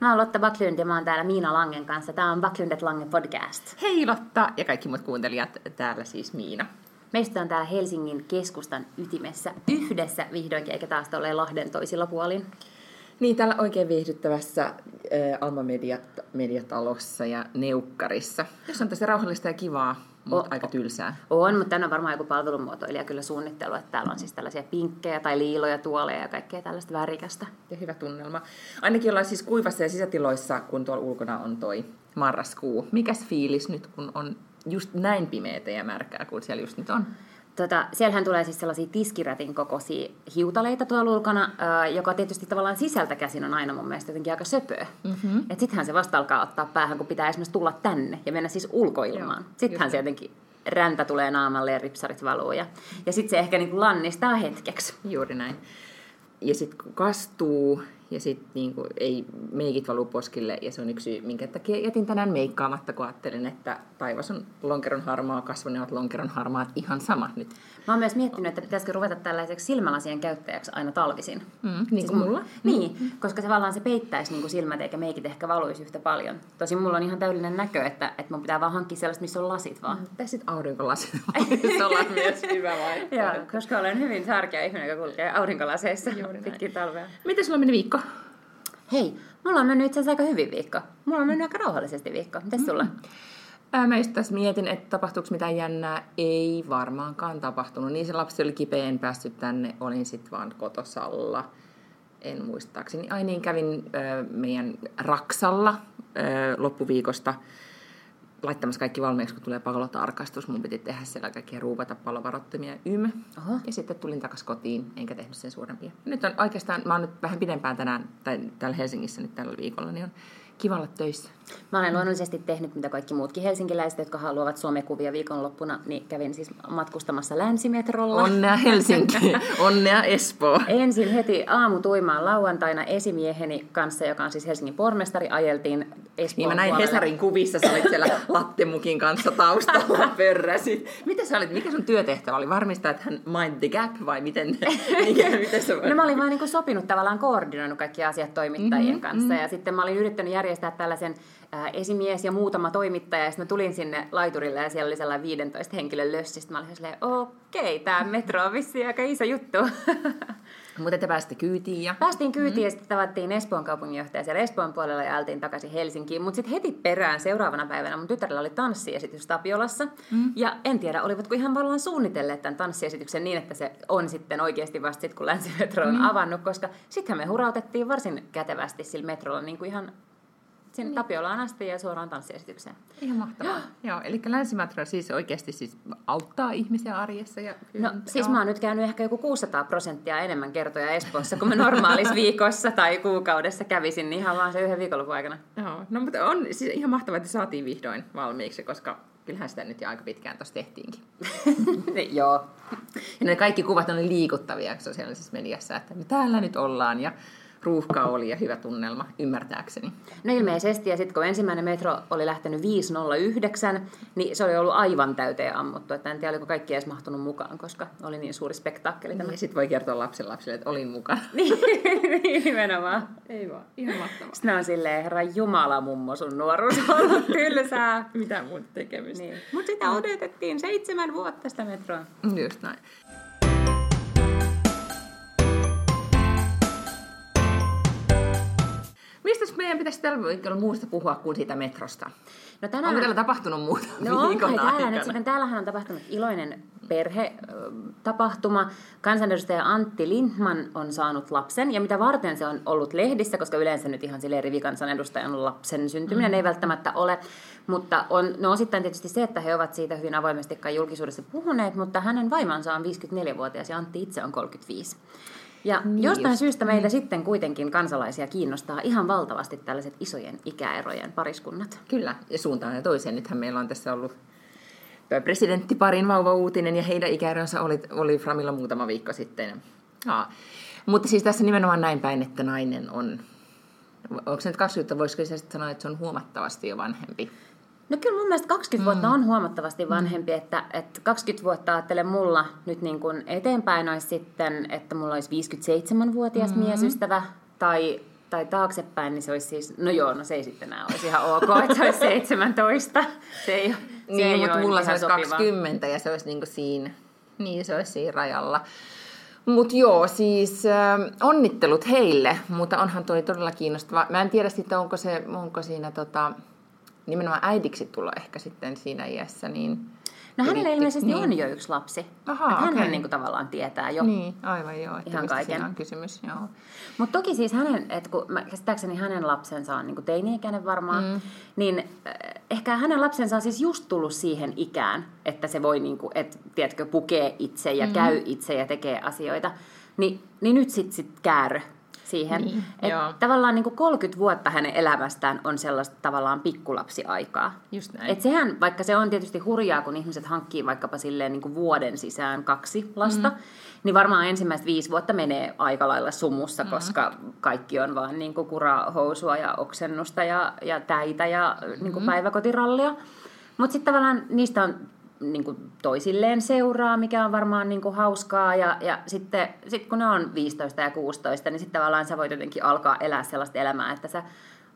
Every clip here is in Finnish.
Mä oon Lotta Backlund ja mä oon täällä Miina Langen kanssa. Tää on Backlundet Lange podcast. Hei Lotta ja kaikki muut kuuntelijat, täällä siis Miina. Meistä on täällä Helsingin keskustan ytimessä yhdessä vihdoinkin, eikä taas ole Lahden toisilla puolin. Niin, täällä oikein viihdyttävässä äh, Alma Mediat, Mediatalossa ja Neukkarissa. Jos on tässä rauhallista ja kivaa, mutta aika tylsää. On, mutta tänne on varmaan joku palvelumuotoilija kyllä suunnittelu, että täällä on siis tällaisia pinkkejä tai liiloja, tuoleja ja kaikkea tällaista värikästä. Ja hyvä tunnelma. Ainakin ollaan siis kuivassa ja sisätiloissa, kun tuolla ulkona on toi marraskuu. Mikäs fiilis nyt, kun on just näin pimeätä ja märkää kuin siellä just nyt on? Tota, siellähän tulee siis sellaisia tiskirätin kokoisia hiutaleita tuolla ulkona, ää, joka tietysti tavallaan sisältä käsin on aina mun mielestä jotenkin aika söpöä. Mm-hmm. Sittenhän se vasta alkaa ottaa päähän, kun pitää esimerkiksi tulla tänne ja mennä siis ulkoilmaan. Joo, sittenhän se jotenkin räntä tulee naamalle ja ripsarit valuu. Ja, ja sitten se ehkä niin kuin lannistaa hetkeksi. Juuri näin. Ja sitten kun kastuu ja sitten niinku, ei meikit valu poskille ja se on yksi syy, minkä takia jätin tänään meikkaamatta, kun ajattelin, että taivas on lonkeron harmaa, kasvone ovat lonkeron harmaat, ihan sama nyt. Mä oon myös miettinyt, että pitäisikö ruveta tällaiseksi silmälasien käyttäjäksi aina talvisin. Mm, niin siis kuin mulla. Niin, mm. koska se vallaan se peittäisi niin kuin silmät eikä meikit ehkä valuisi yhtä paljon. Tosin mulla on ihan täydellinen näkö, että, että mun pitää vaan hankkia sellaista, missä on lasit vaan. Mm, tai sitten aurinkolasit voisi olla myös hyvä vaihtoehto. Joo, koska olen hyvin särkeä ihminen, joka kulkee aurinkolaseissa pitkin talvea. Miten sulla meni viikko? Hei, mulla on mennyt itse asiassa aika hyvin viikko. Mulla on mennyt aika rauhallisesti viikko. Mitäs sulla? Mm. Mä just tässä mietin, että tapahtuuko mitään jännää. Ei varmaankaan tapahtunut. Niin se lapsi oli kipeä, en päässyt tänne. Olin sitten vaan kotosalla. En muistaakseni. Ai niin, kävin ö, meidän Raksalla ö, loppuviikosta laittamassa kaikki valmiiksi, kun tulee palotarkastus. Mun piti tehdä siellä kaikkia ruuvata palovarottimia ym. Oho. Ja sitten tulin takaisin kotiin, enkä tehnyt sen suurempia. Nyt on oikeastaan, mä oon nyt vähän pidempään tänään, tai täällä Helsingissä nyt tällä viikolla, niin on kiva olla töissä. Mä olen luonnollisesti tehnyt, mitä kaikki muutkin helsinkiläiset, jotka haluavat somekuvia viikonloppuna, niin kävin siis matkustamassa länsimetrolla. Onnea Helsinki, onnea Espoo. Ensin heti aamutuimaan lauantaina esimieheni kanssa, joka on siis Helsingin pormestari, ajeltiin Espoon Niin mä näin puolelle. Hesarin kuvissa, sä olit siellä lattemukin kanssa taustalla pörräsit. Mitä sä olit, mikä sun työtehtävä oli? Varmistaa, että hän mind the gap vai miten? mikä, miten se no mä olin vaan niin sopinut tavallaan koordinoinut kaikki asiat toimittajien mm-hmm, kanssa mm-hmm. ja sitten mä olin yrittänyt järjestää tällaisen äh, esimies ja muutama toimittaja, ja sitten mä tulin sinne laiturille, ja siellä oli sellainen 15 henkilön lössi, sitten mä olin silleen, okei, tämä metro on vissiin aika iso juttu. Mutta te pääsitte kyytiin ja... Päästiin kyytiin mm-hmm. ja sitten tavattiin Espoon kaupunginjohtaja siellä Espoon puolella ja ältiin takaisin Helsinkiin. Mutta sitten heti perään seuraavana päivänä mun tytärellä oli tanssiesitys Tapiolassa. Mm-hmm. Ja en tiedä, olivatko ihan vallan suunnitelleet tämän tanssiesityksen niin, että se on sitten oikeasti vasta sit, kun länsimetro on mm-hmm. avannut. Koska sittenhän me hurautettiin varsin kätevästi sillä metrolla niin kuin ihan sinne niin. Tapiolaan asti ja suoraan tanssiesitykseen. Ihan mahtavaa. Joo, eli länsimetro siis oikeasti siis auttaa ihmisiä arjessa. Ja no siis mä oon nyt käynyt ehkä joku 600 prosenttia enemmän kertoja Espoossa kuin mä normaalissa viikossa tai kuukaudessa kävisin niin ihan vaan se yhden viikonlopun aikana. Joo, no mutta on siis ihan mahtavaa, että saatiin vihdoin valmiiksi, koska kyllähän sitä nyt jo aika pitkään tuossa tehtiinkin. Joo. Ja ne kaikki kuvat on liikuttavia sosiaalisessa mediassa, että me täällä nyt ollaan ja ruuhka oli ja hyvä tunnelma, ymmärtääkseni. No ilmeisesti, ja sitten kun ensimmäinen metro oli lähtenyt 509, niin se oli ollut aivan täyteen ammuttu. Että en tiedä, oliko kaikki edes mahtunut mukaan, koska oli niin suuri spektaakkeli. Niin, ja sitten voi kertoa lapsen lapsille, että olin mukana. niin, niin, nimenomaan. Ei vaan, ihan mahtavaa. Sitten on silleen, herra Jumala mummo, sun nuoruus on ollut tylsää. Mitä muuta tekemistä. Niin. Mutta sitä odotettiin seitsemän vuotta sitä metroa. Just näin. Mistä meidän pitäisi tällä viikolla muusta puhua kuin siitä metrosta? No tänään... Onko täällä tapahtunut muuta no, viikon täällä nyt sitten, täällähän on tapahtunut iloinen perhetapahtuma. Kansanedustaja Antti Lindman on saanut lapsen, ja mitä varten se on ollut lehdissä, koska yleensä nyt ihan sille rivikansanedustajan lapsen syntyminen mm. ei välttämättä ole. Mutta on, no osittain tietysti se, että he ovat siitä hyvin avoimesti kai julkisuudessa puhuneet, mutta hänen vaimansa on 54-vuotias ja Antti itse on 35. Ja niin jostain just. syystä meitä mm. sitten kuitenkin kansalaisia kiinnostaa ihan valtavasti tällaiset isojen ikäerojen pariskunnat. Kyllä, ja suuntaan ja toiseen. Nythän meillä on tässä ollut presidenttiparin vauva-uutinen ja heidän ikäeronsa oli, oli Framilla muutama viikko sitten. Ja, mutta siis tässä nimenomaan näin päin, että nainen on, onko se nyt 20, voisiko se sanoa, että se on huomattavasti jo vanhempi? No kyllä mun mielestä 20 vuotta mm. on huomattavasti vanhempi, että, että 20 vuotta ajattelen mulla nyt niin kuin eteenpäin olisi sitten, että mulla olisi 57-vuotias mm. miesystävä tai tai taaksepäin, niin se olisi siis, no joo, no se ei sitten enää olisi ihan ok, että se olisi 17. Se ei, se niin, ei mutta ole mulla se olisi sopiva. 20 ja se olisi niinku siinä, niin se olisi siinä rajalla. Mutta joo, siis äh, onnittelut heille, mutta onhan toi todella kiinnostava. Mä en tiedä sitten, onko, se, onko siinä tota, nimenomaan äidiksi tulla ehkä sitten siinä iässä, niin... No hänellä yritti- ilmeisesti niin. on jo yksi lapsi. Ahaa, Että hänhän okei. niin kuin tavallaan tietää jo. Niin, aivan joo, että Ihan kaiken. siinä on kysymys, joo. Mutta toki siis hänen, että kun mä käsittääkseni hänen lapsensa on niin teini-ikäinen varmaan, mm. niin äh, ehkä hänen lapsensa on siis just tullut siihen ikään, että se voi, niin kuin, että tiedätkö, pukee itse ja mm. käy itse ja tekee asioita. Ni, niin nyt sitten sit käärö siihen. Niin, Et joo. tavallaan niin kuin 30 vuotta hänen elämästään on sellaista tavallaan pikkulapsiaikaa. Just näin. Et sehän, vaikka se on tietysti hurjaa, kun ihmiset hankkii vaikkapa silleen niin kuin vuoden sisään kaksi lasta, mm. niin varmaan ensimmäiset viisi vuotta menee aika lailla sumussa, mm. koska kaikki on vaan niin kuin kurahousua ja oksennusta ja, ja täitä ja niin kuin päiväkotirallia. Mutta sitten tavallaan niistä on niin kuin toisilleen seuraa, mikä on varmaan niin kuin hauskaa. Ja, ja sitten sit kun ne on 15 ja 16, niin sitten tavallaan sä voit jotenkin alkaa elää sellaista elämää, että sä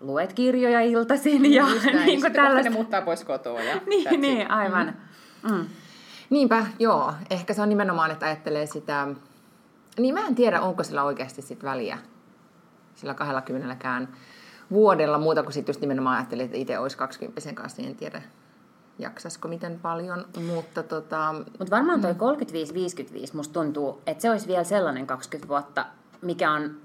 luet kirjoja iltaisin ja Just näin. niin kuin tällaista. ne muuttaa pois kotoa. Ja Niin, niin, aivan. Mm. Niinpä, joo. Ehkä se on nimenomaan, että ajattelee sitä... Niin mä en tiedä, onko sillä oikeasti sit väliä sillä 20 vuodella muuta kuin sitten just nimenomaan ajattelin, että itse olisi 20 kanssa, niin en tiedä jaksaisiko miten paljon, mutta tota, Mutta varmaan toi 35-55 musta tuntuu, että se olisi vielä sellainen 20 vuotta, mikä on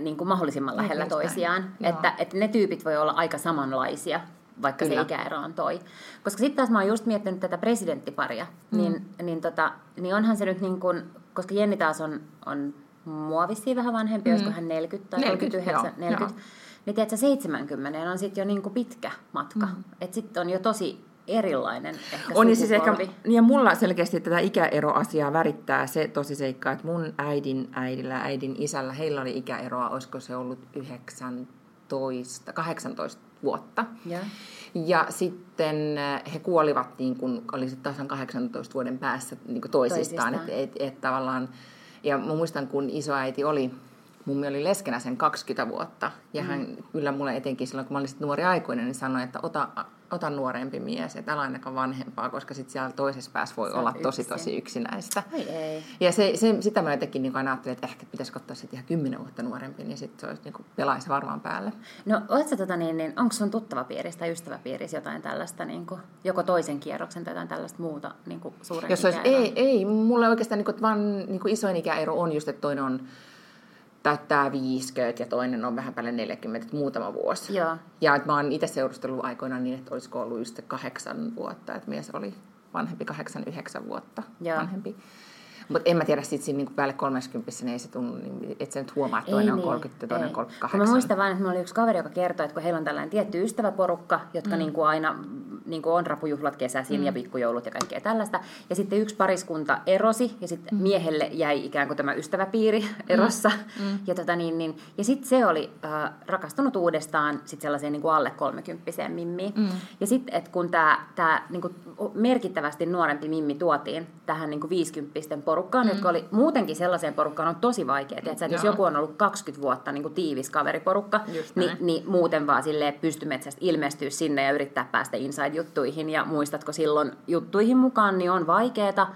niin kuin mahdollisimman lähellä just näin. toisiaan. Joo. Että, että ne tyypit voi olla aika samanlaisia, vaikka Kyllä. se ikäero on toi. Koska sitten taas mä oon just miettinyt tätä presidenttiparia, mm. niin, niin, tota, niin onhan se nyt niin kuin, koska Jenni taas on, on mua vissiin vähän vanhempi, mm. olisiko hän 40 tai 40, 39, joo, 40. Niin tiedätkö, 70 on sitten jo niin kuin pitkä matka. Mm. Että sitten on jo tosi erilainen ehkä On ja siis ehkä, ja mulla selkeästi tätä ikäeroasiaa värittää se tosiseikka, että mun äidin äidillä ja äidin isällä, heillä oli ikäeroa, olisiko se ollut 19, 18 vuotta. Joo. Ja sitten äh, he kuolivat, niin kuin, oli sitten tasan 18 vuoden päässä niin toisistaan. Toisistaan. Et, et, et, tavallaan, ja mä muistan, kun isoäiti oli, mummi oli leskenä sen 20 vuotta. Ja hän kyllä mulle etenkin silloin, kun mä olin nuori aikuinen, niin sanoi, että ota, ota nuorempi mies, että älä ainakaan vanhempaa, koska sitten siellä toisessa päässä voi Sä olla oot tosi yksin. tosi yksinäistä. Oi ei. Ja se, se, sitä mä jotenkin niin aina ajattelin, että ehkä pitäisi ottaa sitten ihan kymmenen vuotta nuorempi, niin sitten se olisi, niin pelaisi varmaan päälle. No, ootko, tota, niin, niin, onko sun tuttava piirissä tai ystäväpiirissä jotain tällaista, niin kuin, joko toisen kierroksen tai jotain tällaista muuta niin kuin suuren Jos olisi, ei, ei, mulla oikeastaan niin kuin, vaan niin kuin isoin ikäero on just, että toinen on täyttää 50 ja toinen on vähän päälle 40, että muutama vuosi. Joo. Ja että mä oon itse seurustellut aikoinaan niin, että olisiko ollut just se kahdeksan vuotta, että mies oli vanhempi, kahdeksan, yhdeksän vuotta Joo. vanhempi. Mutta en mä tiedä, sitten siinä niin päälle 30 niin ei se tunnu, niin, että se nyt huomaa, että toinen Ei on niin, 30 ja toinen ei. 38. Kun mä muistan vain, että mulla oli yksi kaveri, joka kertoi, että kun heillä on tällainen tietty ystäväporukka, jotka mm. niin kuin aina niin kuin on rapujuhlat kesäisin mm. ja pikkujoulut ja kaikkea tällaista. Ja sitten yksi pariskunta erosi ja sitten mm. miehelle jäi ikään kuin tämä ystäväpiiri erossa. Mm. Ja, tota niin, niin, ja sitten se oli äh, rakastunut uudestaan sit sellaiseen niin kuin alle kolmekymppiseen mimmiin. Mm. Ja sitten, että kun tämä tää, niin kuin merkittävästi nuorempi mimmi tuotiin tähän niin kuin 50 porukkaan, mm. jotka oli muutenkin sellaiseen porukkaan on tosi vaikea. Että jos joku on ollut 20 vuotta niin kuin tiivis kaveriporukka, niin, niin muuten vaan silleen pystymetsästä ilmestyä sinne ja yrittää päästä inside-juttuihin. Ja muistatko silloin juttuihin mukaan, niin on vaikeeta.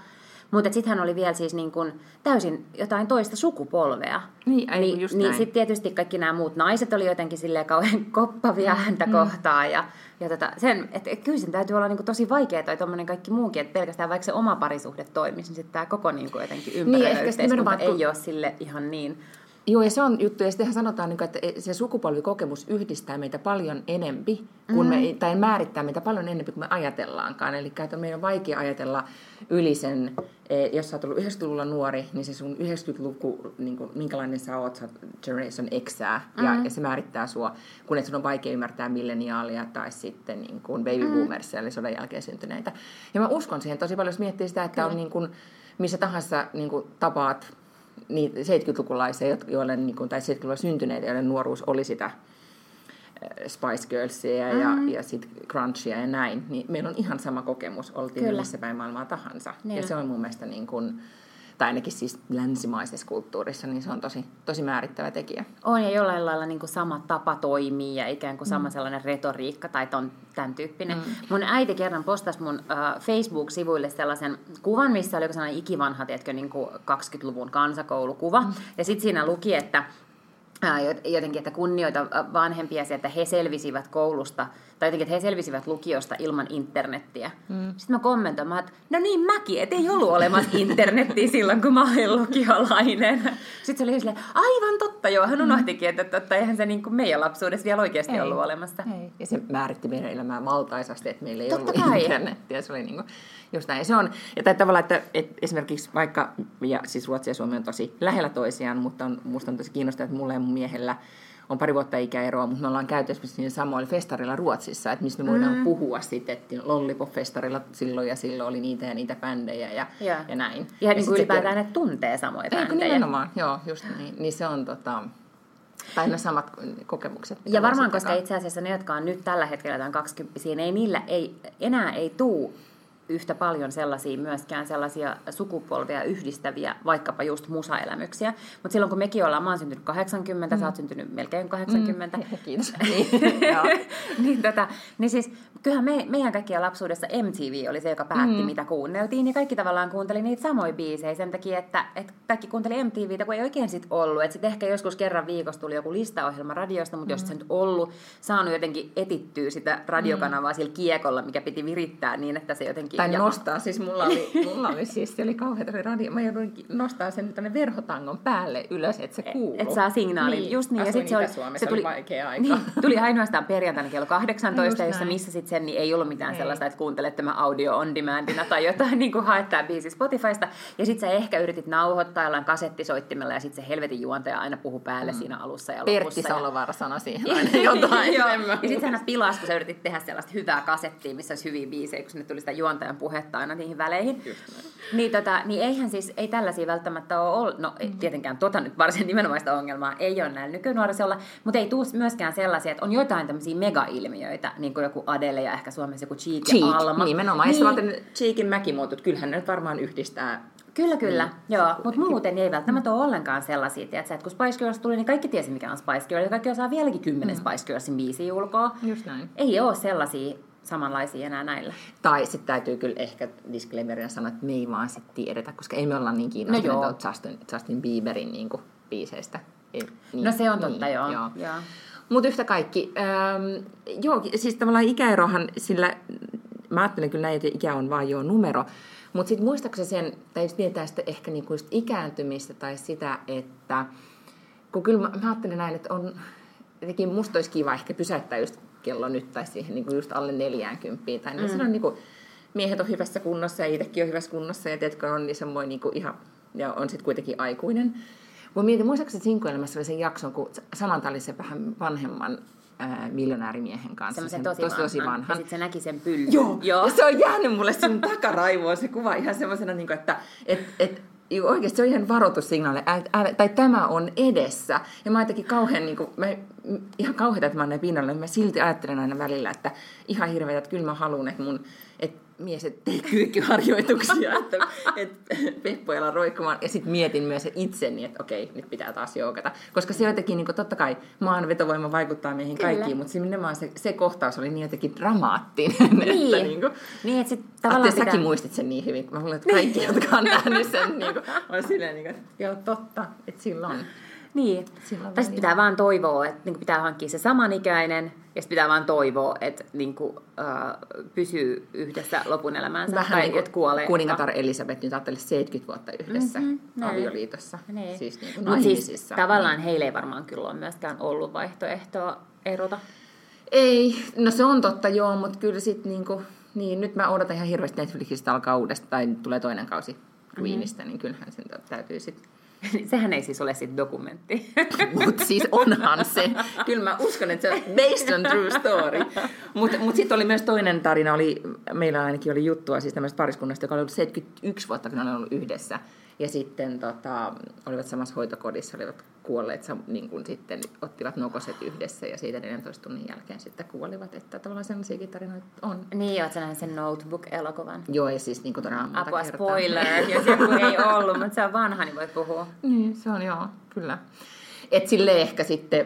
Mutta sitten hän oli vielä siis niin kuin täysin jotain toista sukupolvea. Niin, ei, niin, just niin sitten tietysti kaikki nämä muut naiset oli jotenkin silleen kauhean koppavia häntä mm. kohtaan. Ja, ja tota, sen, et, et kyllä sen täytyy olla niinku tosi vaikeaa tai tuommoinen kaikki muukin, että pelkästään vaikka se oma parisuhde toimisi, niin sitten tämä koko niinku jotenkin ympäröivä sit yhteiskunta ei ole sille ihan niin. Joo, ja se on juttu, ja sittenhän sanotaan, niin että se sukupolvikokemus yhdistää meitä paljon enempi, kun me, tai määrittää meitä paljon enempi kuin me ajatellaankaan. Eli että meidän on vaikea ajatella yli sen, eh, jos sä oot ollut 90-luvulla nuori, niin se sun 90-luku, niin kuin, minkälainen sä oot, sä oot Generation X, ja, ja se määrittää sua, kun et sun on vaikea ymmärtää milleniaalia tai sitten niin kuin baby boomersia, eli sodan jälkeen syntyneitä. Ja mä uskon siihen tosi paljon, jos miettii sitä, että on niin kuin, missä tahansa niin kuin, tapaat niin 70-lukulaisia, jotka- joille, niin kuin, tai 70-luvulla syntyneitä, joiden nuoruus oli sitä äh, Spice Girlsia ja, mm. ja sit Crunchia ja näin, niin meillä on ihan sama kokemus, oltiin Kyllä. missä päin maailmaa tahansa. Niin. Ja se on mun mielestä niin kuin, tai ainakin siis länsimaisessa kulttuurissa, niin se on tosi, tosi määrittävä tekijä. On ja jollain lailla niin kuin sama tapa toimii ja ikään kuin sama mm. sellainen retoriikka tai ton, tämän tyyppinen. Mm. Mun äiti kerran postasi mun uh, Facebook-sivuille sellaisen kuvan, missä oli joku sellainen ikivanha, tiedätkö, niin kuin 20-luvun kansakoulukuva. Mm. Ja sitten siinä luki, että jotenkin, että kunnioita vanhempia että he selvisivät koulusta, tai jotenkin, että he selvisivät lukiosta ilman internettiä. Mm. Sitten mä kommentoin, että no niin mäkin, että ei ollut olemassa internettiä silloin, kun mä olin lukiolainen. Sitten se oli silleen, aivan totta, joo, hän unohtikin, että totta, eihän se niin kuin meidän lapsuudessa vielä oikeasti ei. ollut olemassa. Ei. Ja se määritti meidän elämää valtaisasti, että meillä ei totta ollut kai. internettiä. Se oli niin kuin, just näin. se on, ja tai tavallaan, että, että esimerkiksi vaikka, ja siis Ruotsi ja Suomi on tosi lähellä toisiaan, mutta on, musta on tosi kiinnostavaa, että mulle ja mun miehellä on pari vuotta ikäeroa, mutta me ollaan käyty esimerkiksi niin samoilla festarilla Ruotsissa, että missä me voidaan mm. puhua sitten, että Lollipop-festarilla silloin ja silloin oli niitä ja niitä bändejä ja, ja. ja näin. Ja, ja niin kuin ylipäätään ne tuntee samoja bändejä. Nimenomaan, joo, just niin. Niin se on tota, tai ne samat kokemukset. Ja varmaan, koska itse asiassa ne, jotka on nyt tällä hetkellä tämän 20 ei niillä ei, enää ei tuu yhtä paljon sellaisia myöskään sellaisia sukupolvia yhdistäviä, vaikkapa just musaelämyksiä. Mutta silloin kun mekin ollaan, mä oon syntynyt 80, mm. sä oot syntynyt melkein 80. Mm. Kiitos. niin, niin, tota, niin siis kyllähän me, meidän kaikkia lapsuudessa MTV oli se, joka päätti, mm. mitä kuunneltiin. Ja kaikki tavallaan kuunteli niitä samoja biisejä sen takia, että, että kaikki kuunteli MTVtä, kun ei oikein sit ollut. Että sitten ehkä joskus kerran viikossa tuli joku listaohjelma radiosta, mutta mm. jos se nyt ollut, saanut jotenkin etittyä sitä radiokanavaa mm. sillä kiekolla, mikä piti virittää niin, että se jotenkin tai ja... nostaa, siis mulla oli, mulla oli siis, se oli kauhean radio, mä joudun nostaa sen tänne verhotangon päälle ylös, että se kuuluu. Että saa signaalin, niin. just niin. ja sit se, oli, se tuli, vaikea aika. Niin, tuli ainoastaan perjantaina kello 18, no, jossa missä sitten sen, niin ei ollut mitään ei. sellaista, että kuuntelet tämä audio on demandina tai jotain, niin kuin haet tämä biisi Spotifysta. Ja sitten sä ehkä yritit nauhoittaa jollain kasettisoittimella ja sitten se helvetin juontaja aina puhu päälle mm. siinä alussa ja lopussa. Pertti Salovaara sanoi siihen aina jotain. Joo. Ja sitten sä pilas, kun sä yritit tehdä sellaista hyvää kasettia, missä olisi hyviä biisejä, kun sinne tuli sitä juontaja juontajan puhetta aina niihin väleihin. Niin, tota, niin eihän siis, ei tällaisia välttämättä ole ollut, no mm. tietenkään tota nyt varsin nimenomaista ongelmaa ei ole näillä nykynuorisolla, mutta ei tule myöskään sellaisia, että on jotain tämmöisiä mega-ilmiöitä, niin kuin joku Adele ja ehkä Suomessa joku Cheek, Cheek ja Alma. nimenomaan. Niin. Ja sitten Cheekin mäkimuotut, kyllähän ne nyt varmaan yhdistää Kyllä, kyllä. Niin, joo, mutta muuten ei välttämättä ole ollenkaan sellaisia, tiedätkö, että kun Spice Girls tuli, niin kaikki tiesi, mikä on Spice Girls, ja kaikki osaa vieläkin kymmenen mm. Spice Girlsin biisiä ulkoa. Just näin. Ei ole sellaisia samanlaisia enää näillä. Tai sitten täytyy kyllä ehkä disclaimerina sanoa, että me ei vaan sit tiedetä, koska ei me olla niin kiinnostuneita no Justin, Justin Bieberin niin kuin, biiseistä. Ei, niin, no se on totta, niin, joo. joo. joo. Mutta yhtä kaikki, ähm, joo, siis tavallaan ikäerohan, sillä mä ajattelen kyllä näin, että ikä on vaan jo numero, mutta sitten muistaakseni sen, tai jos mietitään sitä ehkä niinku just ikääntymistä tai sitä, että kun kyllä mä, mä ajattelen näin, että on, jotenkin musta olisi kiva ehkä pysäyttää just kello nyt tai siihen niin kuin just alle 40 tai niin mm. on niin kuin, miehet on hyvässä kunnossa ja itsekin on hyvässä kunnossa ja teetkö on niin semmoinen niin kuin ihan, ja on sitten kuitenkin aikuinen. Mun mietin, muistaakseni Sinkoelämässä oli sen jakson, kun Samantha oli se vähän vanhemman ää, miljonäärimiehen kanssa. Semmoisen tosi, tosi, tosi vanha. Ja sitten se näki sen pyllyn. Joo, Joo. ja se on jäänyt mulle sun takaraivoon se kuva ihan semmoisena, niin kuin, että et, et, oikeasti se on ihan varoitussignaali, tai tämä on edessä. Ja mä jotenkin kauhean, niin kuin, mä, ihan kauheita, että mä oon pinnalla, mä silti ajattelen aina välillä, että ihan hirveä, että kyllä mä haluan, että mun, että mies tee kyykkyharjoituksia, että, että peppoilla roikkumaan. Ja sitten mietin myös itseni, että okei, nyt pitää taas joukata. Koska se jotenkin, niin kuin, totta kai maan vetovoima vaikuttaa meihin Kyllä. kaikkiin, mutta nimenomaan se, se kohtaus oli niin jotenkin dramaattinen. Niin, että, niin kuin, niin että sit tavallaan pitää... säkin muistit sen niin hyvin. Mä luulen, että kaikki, niin. jotka on nähnyt sen, niin kuin, on silleen, niin kuin, että joo, totta, että silloin niin. Tästä pitää vaan toivoa, että niin pitää hankkia se samanikäinen, ja sitten pitää vaan toivoa, että niin kuin, uh, pysyy yhdessä lopun elämäänsä. Vähän tai niin että kuolee. Kuningatar Elisabeth nyt ajatteli 70 vuotta yhdessä mm-hmm, avioliitossa. Niin. Siis, niin kuin siis, tavallaan heille ei varmaan kyllä ole myöskään ollut vaihtoehtoa erota. Ei, no se on totta joo, mutta kyllä sitten niin kuin, niin nyt mä odotan ihan hirveästi Netflixistä alkaa uudestaan, tai tulee toinen kausi Queenista, mm-hmm. niin kyllähän sen täytyy sitten Sehän ei siis ole sitten dokumentti. Mutta siis onhan se. Kyllä mä uskon, että se on based on true story. Mutta mut sitten oli myös toinen tarina, oli, meillä ainakin oli juttua siis tämmöistä pariskunnasta, joka oli ollut 71 vuotta, kun ne oli ollut yhdessä. Ja sitten tota, olivat samassa hoitokodissa, olivat kuolleet niin kuin sitten ottivat nokoset yhdessä ja siitä 14 tunnin jälkeen sitten kuolivat. Että tavallaan sellaisiakin tarinoita on. Niin, oot sä sen Notebook-elokuvan? Joo, ja siis niin kuin todella monta Apua kertaa. spoiler, jos joku ei ollut, mutta se on vanha, niin voit puhua. Niin, se on joo, kyllä. Et sille ehkä sitten,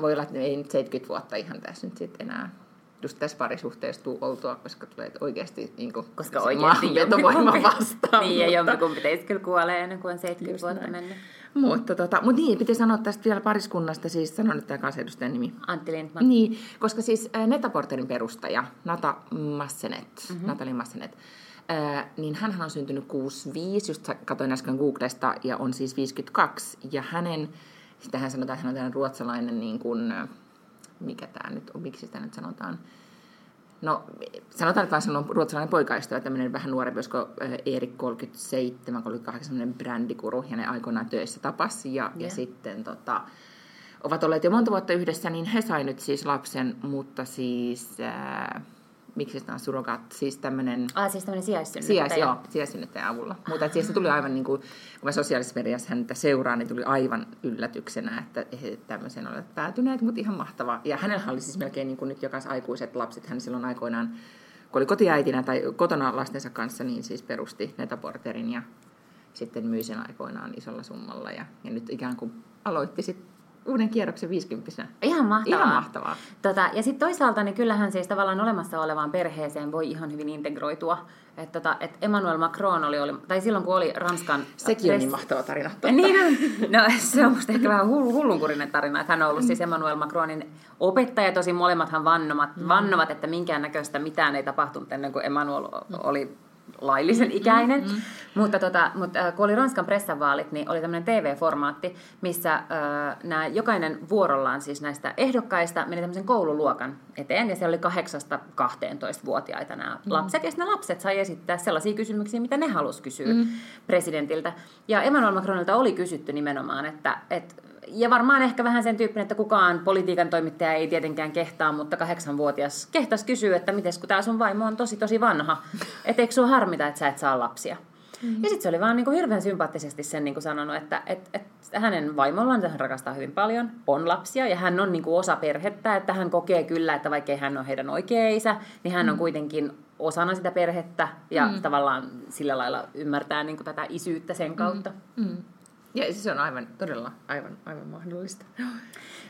voi olla, että ei nyt 70 vuotta ihan tässä nyt sitten enää just tässä parisuhteessa tuu oltua, koska tulee oikeasti niin kuin, Koska oikeasti vetovoima vastaan. Niin, ja mutta- jompikumpi teistä kyllä kuolee ennen kuin on 70 Just vuotta näin. mennyt. Mutta tota, mut niin, piti sanoa tästä vielä pariskunnasta, siis sanon nyt tämä kansanedustajan nimi. Antti Lindman. Niin, koska siis äh, Netaporterin perustaja, Nata Massenet, Mhm. mm-hmm. Natali Massenet, äh, niin hän on syntynyt 65, just katsoin äsken Googlesta, ja on siis 52. Ja hänen, sitähän sanotaan, että hän on tällainen ruotsalainen, niin kuin, äh, mikä tämä nyt on, miksi sitä nyt sanotaan, No, sanotaan, että on ruotsalainen poikaystävä, tämmöinen vähän nuorempi, olisiko äh, Erik 37, 38, semmoinen brändikuru, ja ne aikoinaan töissä tapasi, ja, ja Joo. sitten tota, ovat olleet jo monta vuotta yhdessä, niin he sai nyt siis lapsen, mutta siis, äh, miksi sitä on surogat, siis tämmöinen Ah, siis tämmöinen sijaissynnyttäjä. Sijais, joo, sijaissynnyttäjän avulla. Mutta et siis se tuli aivan niin kuin, kun mä sosiaalisessa mediassa häntä seuraan, niin tuli aivan yllätyksenä, että he tämmöisen olet päätyneet, mutta ihan mahtavaa. Ja hänellä oli siis melkein niin kuin nyt jokaisen aikuiset lapset. Hän silloin aikoinaan, kun oli kotiäitinä tai kotona lastensa kanssa, niin siis perusti Netaporterin ja sitten myi sen aikoinaan isolla summalla. Ja, ja nyt ikään kuin aloitti sitten uuden kierroksen 50 Ihan mahtavaa. Ihan mahtavaa. Tota, ja sitten toisaalta niin kyllähän siis tavallaan olemassa olevaan perheeseen voi ihan hyvin integroitua. Että tota, et Emmanuel Macron oli, oli, tai silloin kun oli Ranskan... Sekin on niin mahtava tarina. Niin on. No se on musta ehkä vähän hull, hullunkurinen tarina, että hän on ollut siis Emmanuel Macronin opettaja. Tosi molemmathan vannovat, mm. vannovat, että minkäännäköistä mitään ei tapahtunut ennen kuin Emmanuel oli laillisen ikäinen. Mm, mm. Mutta, tota, mutta äh, kun oli Ranskan pressanvaalit, niin oli tämmöinen TV-formaatti, missä äh, nämä, jokainen vuorollaan siis näistä ehdokkaista meni tämmöisen koululuokan eteen, ja siellä oli 8-12-vuotiaita nämä mm. lapset, ja sitten nämä lapset sai esittää sellaisia kysymyksiä, mitä ne halusi kysyä mm. presidentiltä. Ja Emmanuel Macronilta oli kysytty nimenomaan, että, että ja varmaan ehkä vähän sen tyyppinen, että kukaan politiikan toimittaja ei tietenkään kehtaa, mutta kahdeksanvuotias kehtas kysyy, että miten kun tämä sun vaimo on tosi tosi vanha, että eikö sua harmita, että sä et saa lapsia. Mm-hmm. Ja sitten se oli vaan niin kuin hirveän sympaattisesti sen niin kuin sanonut, että et, et hänen vaimollaan, hän rakastaa hyvin paljon, on lapsia ja hän on niin kuin osa perhettä, että hän kokee kyllä, että vaikkei hän ole heidän oikea isä, niin hän on kuitenkin osana sitä perhettä ja mm. tavallaan sillä lailla ymmärtää niin kuin tätä isyyttä sen kautta. Mm. Mm. Ja se on aivan, todella aivan, aivan mahdollista.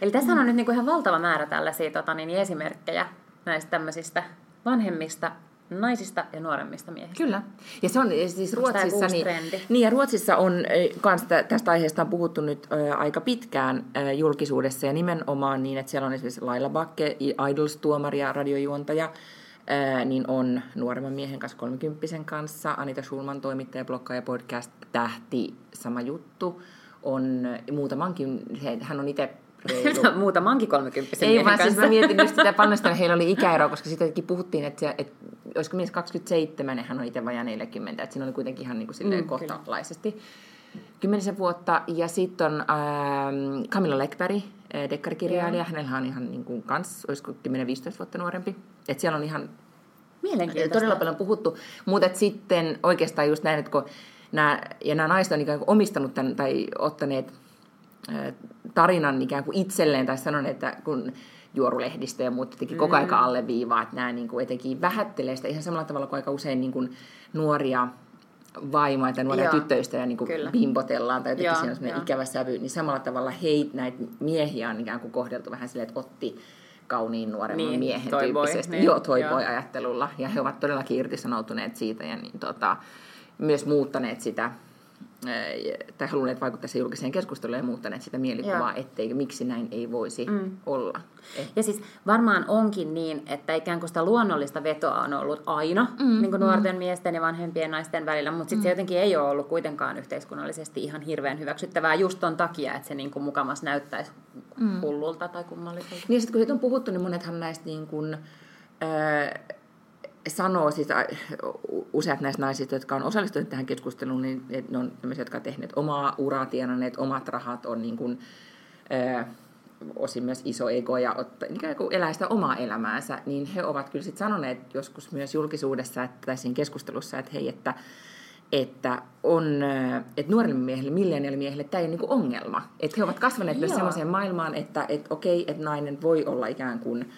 Eli tässä on nyt niin kuin ihan valtava määrä tällaisia tota, niin esimerkkejä näistä tämmöisistä vanhemmista naisista ja nuoremmista miehistä. Kyllä. Ja se on siis Ruotsissa, niin, trendi? niin ja Ruotsissa on kans tä- tästä aiheesta on puhuttu nyt aika pitkään julkisuudessa ja nimenomaan niin, että siellä on esimerkiksi Laila Bakke, Idols-tuomari ja radiojuontaja, äh, niin on nuoremman miehen kanssa, 30 kanssa, Anita Schulman, toimittaja, blokkaaja, podcast-tähti, sama juttu. On muutamankin, hän on itse reilu Muutamankin kolmekymppisen ei vaan siis mä mietin just sitä paljon sitä, heillä oli ikäero, koska sitäkin puhuttiin, että, se, että olisiko mies 27 ja hän on itse vajaa 40, että siinä oli kuitenkin ihan niin kuin silleen Mm, kohtalaisesti. Kymmenisen vuotta ja sitten on ähm, Camilla Lekberg, äh, dekkarikirjailija, hänellä on ihan niin kuin kans, olisiko 10-15 vuotta nuorempi. Et siellä on ihan Mielenkiintoista. todella paljon puhuttu, mutta sitten oikeastaan just näin, että kun nämä, ja nämä naiset on ikään kuin omistanut tämän, tai ottaneet tarinan ikään kuin itselleen, tai sanoneet, että kun juorulehdistö ja muut teki koko aika alleviivaa, että nämä niin kuin etenkin vähättelee sitä ihan samalla tavalla kuin aika usein niin kuin nuoria vaimoja tai nuoria Joo, tyttöistä niin kuin kyllä. bimbotellaan tai jotenkin Joo, siinä on sellainen ikävä sävy, niin samalla tavalla heit, näitä miehiä on ikään kuin kohdeltu vähän silleen, että otti kauniin nuoremman Niin, miehen boy, tyyppisesti. niin, Joo, boy ajattelulla. Ja he ovat todellakin irtisanoutuneet siitä ja niin, tota, myös muuttaneet sitä, tai halunneet vaikuttaa siihen julkiseen keskusteluun ja muuttaneet sitä mielikuvaa, Joo. ettei, miksi näin ei voisi mm. olla. Eh, Ja siis varmaan onkin niin, että ikään kuin sitä luonnollista vetoa on ollut aina mm, niin kuin nuorten mm. miesten ja vanhempien naisten välillä, mutta sitten mm. se jotenkin ei ole ollut kuitenkaan yhteiskunnallisesti ihan hirveän hyväksyttävää just ton takia, että se niin kuin mukamas näyttäisi mm. hullulta tai kummalliselta. Niin sitten kun siitä on puhuttu, niin monethan näistä niin kuin, ää, sanoo, siis useat näistä naisista, jotka on osallistuneet tähän keskusteluun, niin ne on tämmöisiä, jotka ovat tehneet omaa uraa, tienanneet omat rahat, on niin kuin, ää, osin myös iso ego ja otta, ikään kuin elää sitä omaa elämäänsä, niin he ovat kyllä sitten sanoneet joskus myös julkisuudessa että, tai siinä keskustelussa, että hei, että että, on, että nuorille miehille, milleniaalimiehille tämä ei ole niin ongelma. Että he ovat kasvaneet myös Joo. sellaiseen maailmaan, että, että okei, että nainen voi olla ikään kuin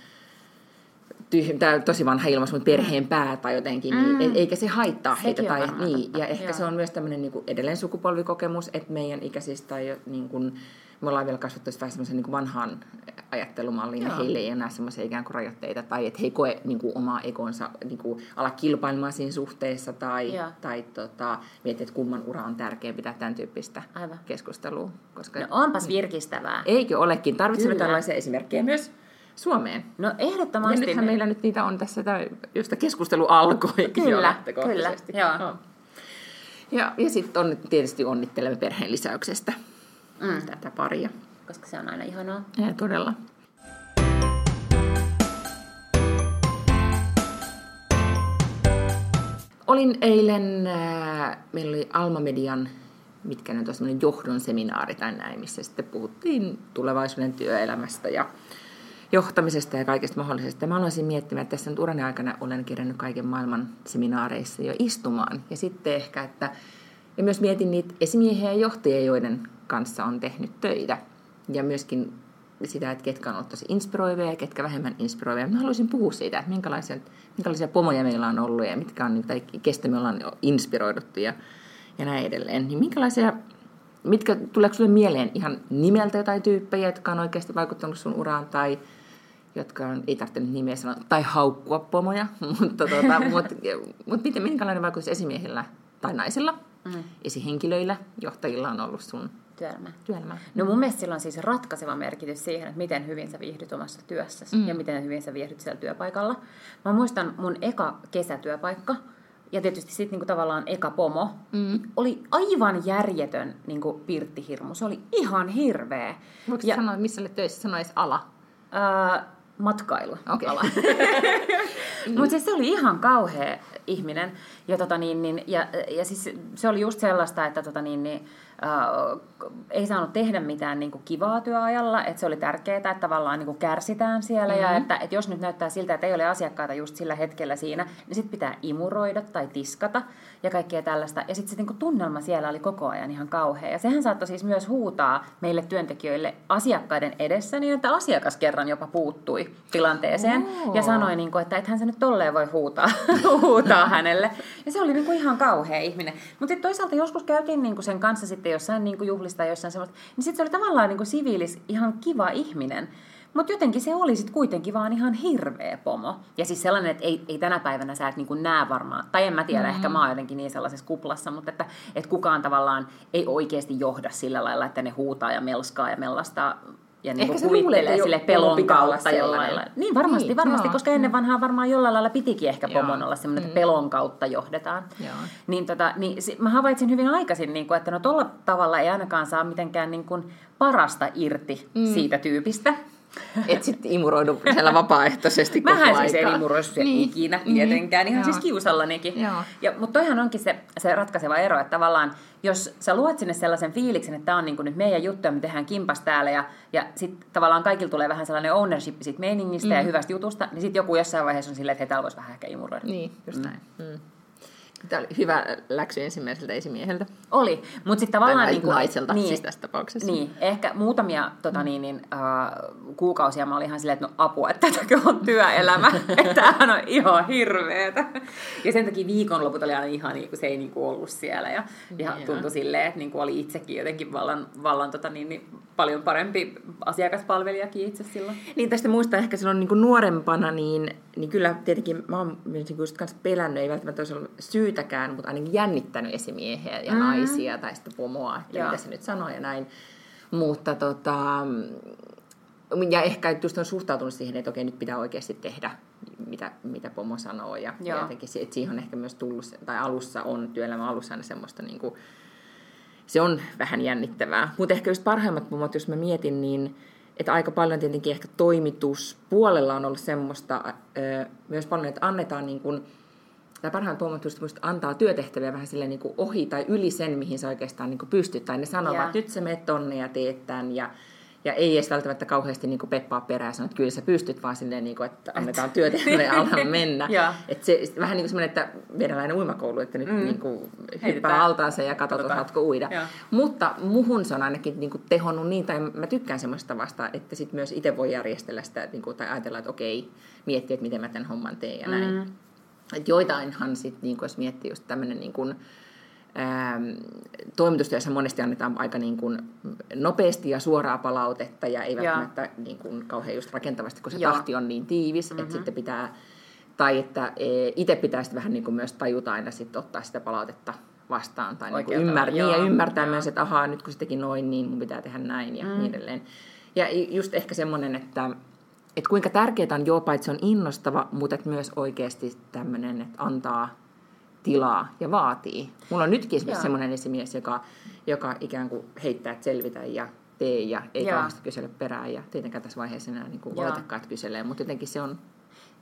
tyh- tämä tosi vanha ilmaisu, mutta perheen pää tai jotenkin, mm. niin, eikä se haittaa Sekin heitä. on Tai, niin, ja ehkä joo. se on myös tämmöinen niin kuin edelleen sukupolvikokemus, että meidän ikäisistä tai niin kuin, me ollaan vielä kasvattu vähän semmoisen niin vanhaan ajattelumalliin, ja Joo. heille ei enää semmoisia ikään kuin rajoitteita, tai että he ei koe niin kuin, omaa egonsa niin kuin, ala kilpailemaan siinä suhteessa, tai, Joo. tai tota, miettiä, että kumman ura on tärkeä pitää tämän tyyppistä Aivan. keskustelua. Koska No onpas virkistävää. Eikö olekin? Tarvitsemme Kyllä. tällaisia esimerkkejä myös Suomeen. No Ja ehdottomasti. nythän me- meillä nyt niitä on tässä, josta keskustelu alkoi. Kyllä, lähtökohtaisesti. kyllä, joo. Ja, ja sitten on tietysti onnittelemme perheen lisäyksestä Mm. tätä paria. Koska se on aina ihanaa. Ja, todella. Olin eilen, äh, meillä oli Alma Median, mitkä nyt on johdon seminaari tai näin, missä sitten puhuttiin tulevaisuuden työelämästä ja johtamisesta ja kaikesta mahdollisesta. Ja mä aloisin miettimään, että tässä nyt urani aikana olen kerännyt kaiken maailman seminaareissa jo istumaan. Ja sitten ehkä, että ja myös mietin niitä esimiehiä ja johtajia, joiden kanssa on tehnyt töitä. Ja myöskin sitä, että ketkä on ollut tosi inspiroivia ja ketkä vähemmän inspiroivia. Mä haluaisin puhua siitä, että minkälaisia, minkälaisia pomoja meillä on ollut ja mitkä on, tai kestä me ollaan inspiroiduttu ja, ja näin edelleen. Niin minkälaisia, mitkä, tuleeko sulle mieleen ihan nimeltä jotain tyyppejä, jotka on oikeasti vaikuttanut sun uraan tai jotka on, ei tarvitse nyt nimeä sanoa, tai haukkua pomoja, mutta, tuota, mutta, mutta miten, minkälainen vaikutus esimiehillä tai naisilla, Mm. esihenkilöillä, johtajilla on ollut sun Työelämä. työelämään? No mun mielestä sillä on siis ratkaiseva merkitys siihen, että miten hyvin sä viihdyt omassa työssäsi mm. ja miten hyvin sä viihdyt siellä työpaikalla. Mä muistan mun eka kesätyöpaikka ja tietysti sitten niinku tavallaan eka pomo Mm. oli aivan järjetön niinku pirttihirmu. Se oli ihan hirveä. Voiko Ja- sanoa, missä olet töissä? Sano edes ala. Ää, matkailu. Okei. ala. Mutta siis se oli ihan kauhea ihminen. Ja, tota niin, niin, ja, ja siis se oli just sellaista, että tota niin, niin, äh, ei saanut tehdä mitään niin kuin kivaa työajalla. Että se oli tärkeää, että tavallaan niin kuin kärsitään siellä. Mm-hmm. Ja että, että jos nyt näyttää siltä, että ei ole asiakkaita just sillä hetkellä siinä, niin sitten pitää imuroida tai tiskata ja kaikkea tällaista. Ja sitten se niin kuin tunnelma siellä oli koko ajan ihan kauhea. Ja sehän saattoi siis myös huutaa meille työntekijöille asiakkaiden edessä niin, että asiakas kerran jopa puuttui tilanteeseen Oo. ja sanoi, niin kuin, että ethän sä nyt tolleen voi huutaa, huutaa hänelle. Ja se oli niin kuin ihan kauhea ihminen. Mutta sitten toisaalta joskus käytiin niin kuin sen kanssa sitten jossain niin kuin juhlista tai jossain semmoista, niin sitten se oli tavallaan niin kuin siviilis ihan kiva ihminen. Mutta jotenkin se oli sitten kuitenkin vaan ihan hirveä pomo. Ja siis sellainen, että ei, ei tänä päivänä sä et niin näe varmaan, tai en mä tiedä, mm-hmm. ehkä mä oon jotenkin niin sellaisessa kuplassa, mutta että, että kukaan tavallaan ei oikeasti johda sillä lailla, että ne huutaa ja melskaa ja mellastaa ja niin kuin kuvittelee sille pelon kautta jollain lailla. Niin varmasti, Niin, varmasti, joo. koska ennen vanhaa varmaan jollain lailla pitikin ehkä pomon olla semmoinen, että pelon kautta johdetaan. Joo. Niin, tota, niin mä havaitsin hyvin aikaisin, niin kuin, että no tolla tavalla ei ainakaan saa mitenkään niin kuin parasta irti mm. siitä tyypistä. Et sitten imuroidu siellä vapaaehtoisesti koko Mähän siis en imuroisu niin. Niin. ikinä tietenkään, ihan Joo. siis kiusallanikin. Joo. Ja, mutta toihan onkin se, se ratkaiseva ero, että tavallaan jos sä luot sinne sellaisen fiiliksen, että tämä on niin nyt meidän juttu ja me tehdään kimpas täällä ja, ja sitten tavallaan kaikilla tulee vähän sellainen ownership siitä meiningistä mm. ja hyvästä jutusta, niin sitten joku jossain vaiheessa on silleen, että hei, täällä voisi vähän ehkä imuroida. Niin, just mm. näin. Mm. Tämä oli hyvä läksy ensimmäiseltä esimieheltä. Oli, mutta sitten tavallaan... Tai niin kuin, naiselta, siis tässä tapauksessa. Niin, ehkä muutamia tota, niin, niin, äh, kuukausia mä olin ihan silleen, että no apua, että tätäkö on työelämä, että tämähän on ihan hirveetä. Ja sen takia viikonloput oli aina ihan niin kuin se ei niin kuin ollut siellä ja, ja Joo. tuntui silleen, että niin kuin oli itsekin jotenkin vallan, vallan tota, niin, niin, paljon parempi asiakaspalvelijakin itse silloin. Niin tästä muistaa ehkä silloin niin kuin nuorempana, niin, niin kyllä tietenkin mä oon myös niin kuin just pelännyt, ei välttämättä olisi ollut syytäkään, mutta ainakin jännittänyt esimiehiä ja Mm. mm. naisia tai sitten pomoa, että Joo. mitä se nyt sanoo ja näin. Mutta tota, ja ehkä just on suhtautunut siihen, että okei, nyt pitää oikeasti tehdä, mitä, mitä pomo sanoo. Ja, ja Joo. jotenkin, se- että siihen on ehkä myös tullut, tai alussa on, työelämän alussa aina semmoista niin kuin, se on vähän jännittävää. Mutta ehkä just parhaimmat pomot, jos mä mietin, niin että aika paljon tietenkin ehkä toimituspuolella on ollut semmoista ö, myös paljon, että annetaan niin kuin, tai parhaimmat pomot just musta antaa työtehtäviä vähän sille niin kuin ohi tai yli sen, mihin sä oikeastaan niin kuin pystyt. Tai ne sanoo, Joo. että nyt sä menet tonne ja teet tämän ja, Ja ei edes välttämättä kauheasti niin peppaa perää sanoa, että kyllä sä pystyt, vaan silleen, niin kuin, että annetaan työtehtävä ja alhaan mennä. että se, vähän niin kuin semmoinen, että vedellään uimakoulu, että nyt mm. niin kuin, hyppää altaansa ja katsot, osaatko uida. Ja. Mutta muhun se on ainakin niin kuin, tehonnut niin, tai mä tykkään semmoista vasta, että sit myös itse voi järjestellä sitä, niin kuin, tai ajatella, että okei, miettiä, että miten mä tämän homman teen ja näin. Mm. Et joitainhan sitten, niin jos miettii just tämmöinen niin kuin, Ähm, toimitustyössä monesti annetaan aika niin kuin nopeasti ja suoraa palautetta ja ei välttämättä niin kuin kauhean just rakentavasti, kun se ja. tahti on niin tiivis, mm-hmm. että sitten pitää, tai että e, itse pitäisi vähän niin kuin myös tajuta aina sitten ottaa sitä palautetta vastaan tai niin kuin ymmär- niin, ja ymmärtää joo. myös, että ahaa, nyt kun se teki noin, niin mun pitää tehdä näin ja mm. niin edelleen. Ja just ehkä semmoinen, että, että kuinka tärkeää on joo, paitsi on innostava, mutta että myös oikeasti tämmöinen, että antaa tilaa ja vaatii. Mulla on nytkin esimerkiksi semmoinen esimies, joka, joka ikään kuin heittää, että selvitä ja tee ja ei kauheasti kysele perään ja tietenkään tässä vaiheessa enää niin kuin voletakaan, että kyselee, mutta jotenkin se on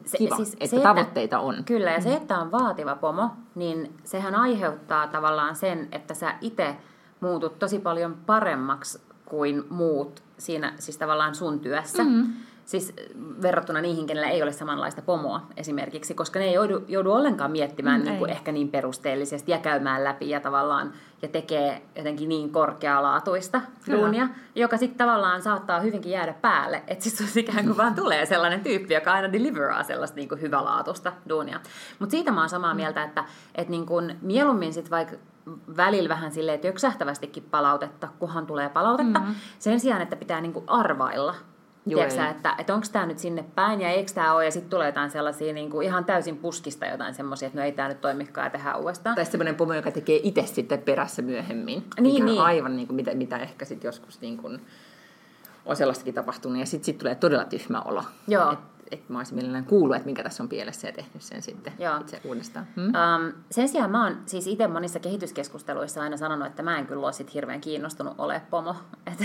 se, kiva, siis että se, tavoitteita on. Kyllä, ja se, mm. että on vaativa pomo, niin sehän aiheuttaa tavallaan sen, että sä itse muutut tosi paljon paremmaksi kuin muut siinä siis tavallaan sun työssä. Mm-hmm. Siis verrattuna niihin, kenellä ei ole samanlaista pomoa esimerkiksi, koska ne ei joudu, joudu ollenkaan miettimään mm, niin kuin ehkä niin perusteellisesti ja käymään läpi ja tavallaan ja tekee jotenkin niin korkealaatuista duunia, joka sitten tavallaan saattaa hyvinkin jäädä päälle. Että sitten ikään kuin vaan tulee sellainen tyyppi, joka aina deliveraa sellaista niin kuin hyvälaatuista duunia. Mutta siitä mä oon samaa mm. mieltä, että, että niin kuin mieluummin sitten vaikka välillä vähän silleen, että jöksähtävästikin palautetta, kunhan tulee palautetta, mm-hmm. sen sijaan, että pitää niin kuin arvailla Tiedätkö, että, että onko tämä nyt sinne päin ja eikö tämä ole, ja sitten tulee jotain sellaisia niin kuin ihan täysin puskista jotain semmoisia, että no ei tämä nyt toimikaan ja tehdään uudestaan. Tai semmoinen pomo, joka tekee itse sitten perässä myöhemmin. Niin, niin. aivan niin kuin, mitä, mitä ehkä sitten joskus niin kuin, on sellaistakin tapahtunut, ja sitten sit tulee todella tyhmä olo. Joo. Et että mä olisin mielellään kuullut, että minkä tässä on pielessä ja tehnyt sen sitten Joo. itse uudestaan. Hmm? Um, sen sijaan mä oon siis itse monissa kehityskeskusteluissa aina sanonut, että mä en kyllä ole sit hirveän kiinnostunut ole pomo. Että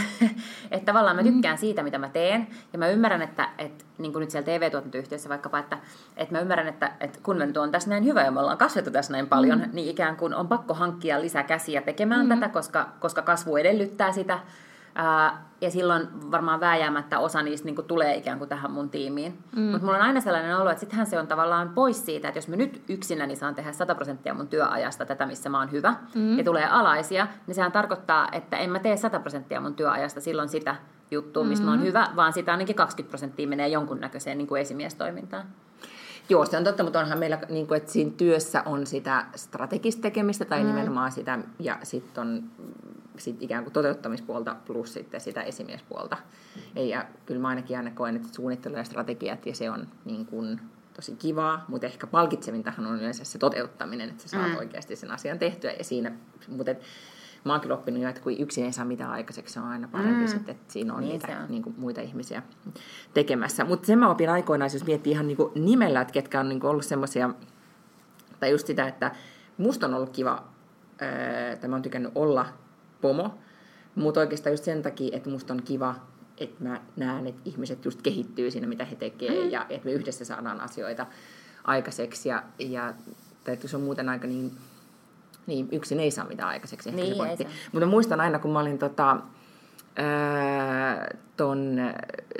et tavallaan mä tykkään hmm. siitä, mitä mä teen. Ja mä ymmärrän, että et, niin kuin nyt siellä TV-tuotantoyhtiössä vaikkapa, että et mä ymmärrän, että et kun menty on tässä näin hyvä ja me ollaan kasvettu tässä näin paljon, hmm. niin ikään kuin on pakko hankkia lisää käsiä tekemään hmm. tätä, koska, koska kasvu edellyttää sitä. Ää, ja silloin varmaan vääjäämättä osa niistä niin kuin tulee ikään kuin tähän mun tiimiin. Mm. Mutta mulla on aina sellainen olo, että sittenhän se on tavallaan pois siitä, että jos mä nyt yksinäni saan tehdä 100 prosenttia mun työajasta tätä, missä mä oon hyvä, mm. ja tulee alaisia, niin sehän tarkoittaa, että en mä tee 100 prosenttia mun työajasta silloin sitä juttua, missä mm. mä oon mm. hyvä, vaan sitä ainakin 20 prosenttia menee jonkunnäköiseen niin kuin esimiestoimintaan. Joo, se on totta, mutta onhan meillä, niin kuin, että siinä työssä on sitä strategista tekemistä tai mm. nimenomaan sitä, ja sitten on sit ikään kuin toteuttamispuolta plus sitten sitä esimiespuolta. Ja kyllä mä ainakin aina koen, että suunnittelu ja strategiat ja se on niin kuin tosi kivaa, mutta ehkä palkitsevintahan on yleensä se toteuttaminen, että sä saat mm. oikeasti sen asian tehtyä ja siinä, mutta et, mä oon kyllä oppinut jo, että kun yksin ei saa mitään aikaiseksi, se on aina parempi mm. sitten, että siinä on niin niitä on. Niin kuin, muita ihmisiä tekemässä. Mutta sen mä opin aikoinaan, jos miettii ihan niin kuin nimellä, että ketkä on niin kuin ollut semmoisia, tai just sitä, että musta on ollut kiva, että mä oon tykännyt olla pomo, mutta oikeastaan just sen takia, että musta on kiva, että mä näen, että ihmiset just kehittyy siinä, mitä he tekee, mm. ja että me yhdessä saadaan asioita aikaiseksi, ja, ja tai se on muuten aika niin, niin yksin ei saa mitään aikaiseksi, ehkä niin, se Mutta muistan aina, kun mä olin tota, ää, ton,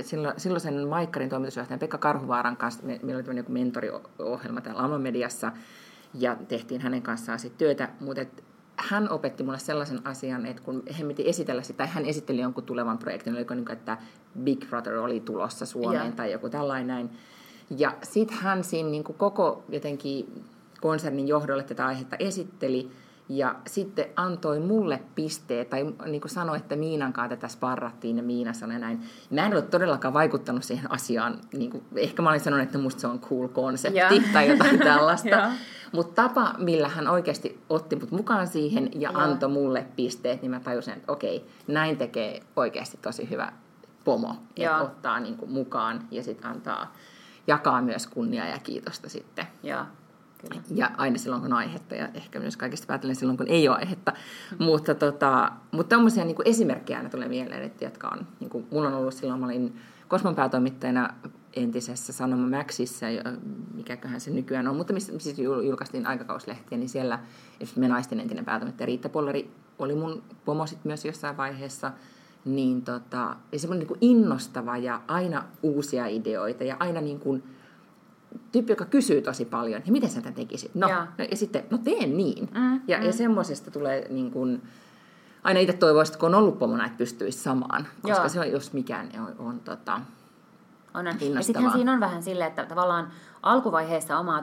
silloin, silloisen Maikkarin toimitusjohtajan Pekka Karhuvaaran kanssa, me, meillä oli tämmöinen mentoriohjelma täällä Alman mediassa, ja tehtiin hänen kanssaan sitten työtä, mutta hän opetti mulle sellaisen asian, että kun he piti esitellä sitä, tai hän esitteli jonkun tulevan projektin, oliko niin kuin, että Big Brother oli tulossa Suomeen yeah. tai joku tällainen. Ja sitten hän siinä niin kuin koko jotenkin konsernin johdolle tätä aihetta esitteli, ja sitten antoi mulle pisteet, tai niin kuin sanoi, että Miinan kanssa tätä sparrattiin, ja Miina sanoi näin. Mä en ole todellakaan vaikuttanut siihen asiaan. Niin kuin, ehkä mä olin sanonut, että musta se on cool konsepti, yeah. tai jotain tällaista. Mutta tapa, millä hän oikeasti otti mut mukaan siihen ja yeah. antoi mulle pisteet, niin mä tajusin, että okei, näin tekee oikeasti tosi hyvä pomo. Että ottaa niin kuin, mukaan ja sitten antaa, jakaa myös kunniaa ja kiitosta sitten. Yeah. Kyllä. Ja aina silloin, kun on aihetta, ja ehkä myös kaikista päätellen silloin, kun ei ole aihetta. Mm. Mutta, tota, mutta tämmöisiä niin kuin esimerkkejä aina tulee mieleen, että jotka on, niin kuin, mulla on ollut silloin, mä olin Kosmon päätoimittajana entisessä Sanoma Maxissa, mikäköhän se nykyään on, mutta missä siis julkaistiin aikakauslehtiä, niin siellä me naisten entinen päätoimittaja Riitta Pollari oli mun pomo sit myös jossain vaiheessa, niin tota, ja semmoinen niin innostava ja aina uusia ideoita ja aina niin kuin, tyyppi, joka kysyy tosi paljon, ja miten sä tämän tekisit? No, Joo. no ja sitten, no teen niin. Mm, ja, ja semmoisesta tulee niin kuin, aina itse toivoisin, että kun on ollut pomona, että pystyisi samaan, koska Joo. se on, jos mikään on, on tota, On. Ja sittenhän siinä on vähän silleen, että tavallaan alkuvaiheessa omaa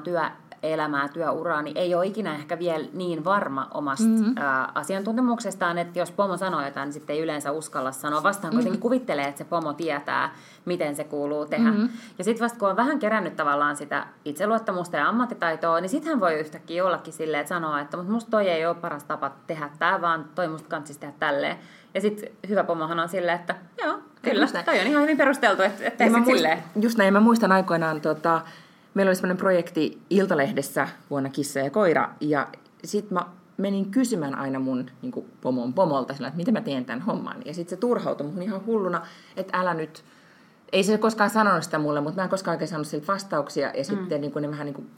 työelämää, työuraa, niin ei ole ikinä ehkä vielä niin varma omasta Mhm. mm-hmm. ää, asiantuntemuksestaan, että jos pomo sanoo jotain, niin sitten ei yleensä uskalla sanoa. Vastaan Mhm. kuitenkin kuvittelee, että se pomo tietää, miten se kuuluu tehdä. Mhm. Mm-hmm. Ja sitten vasta kun on vähän kerännyt tavallaan sitä itseluottamusta ja ammattitaitoa, niin sitten hän voi yhtäkkiä ollakin silleen, että sanoo, että "Mut musta toi ei ole paras tapa tehdä tämä, vaan toi musta kantsisi tehdä tälleen. Ja sitten hyvä pomohan on silleen, että joo, kyllä, toi on ihan hyvin perusteltu, että, sit muist- silleen. Just näin, mä muistan aikoinaan, tota, meillä oli semmoinen projekti Iltalehdessä vuonna Kissa ja koira, ja sitten mä menin kysymään aina mun niin kuin pomon pomolta sillä, että miten mä teen tämän homman. Ja sitten se turhautui mun ihan hulluna, että älä nyt, ei se koskaan sanonut sitä mulle, mutta mä en koskaan oikein saanut siltä vastauksia, ja sitten mm. niin kuin ne vähän niin kuin,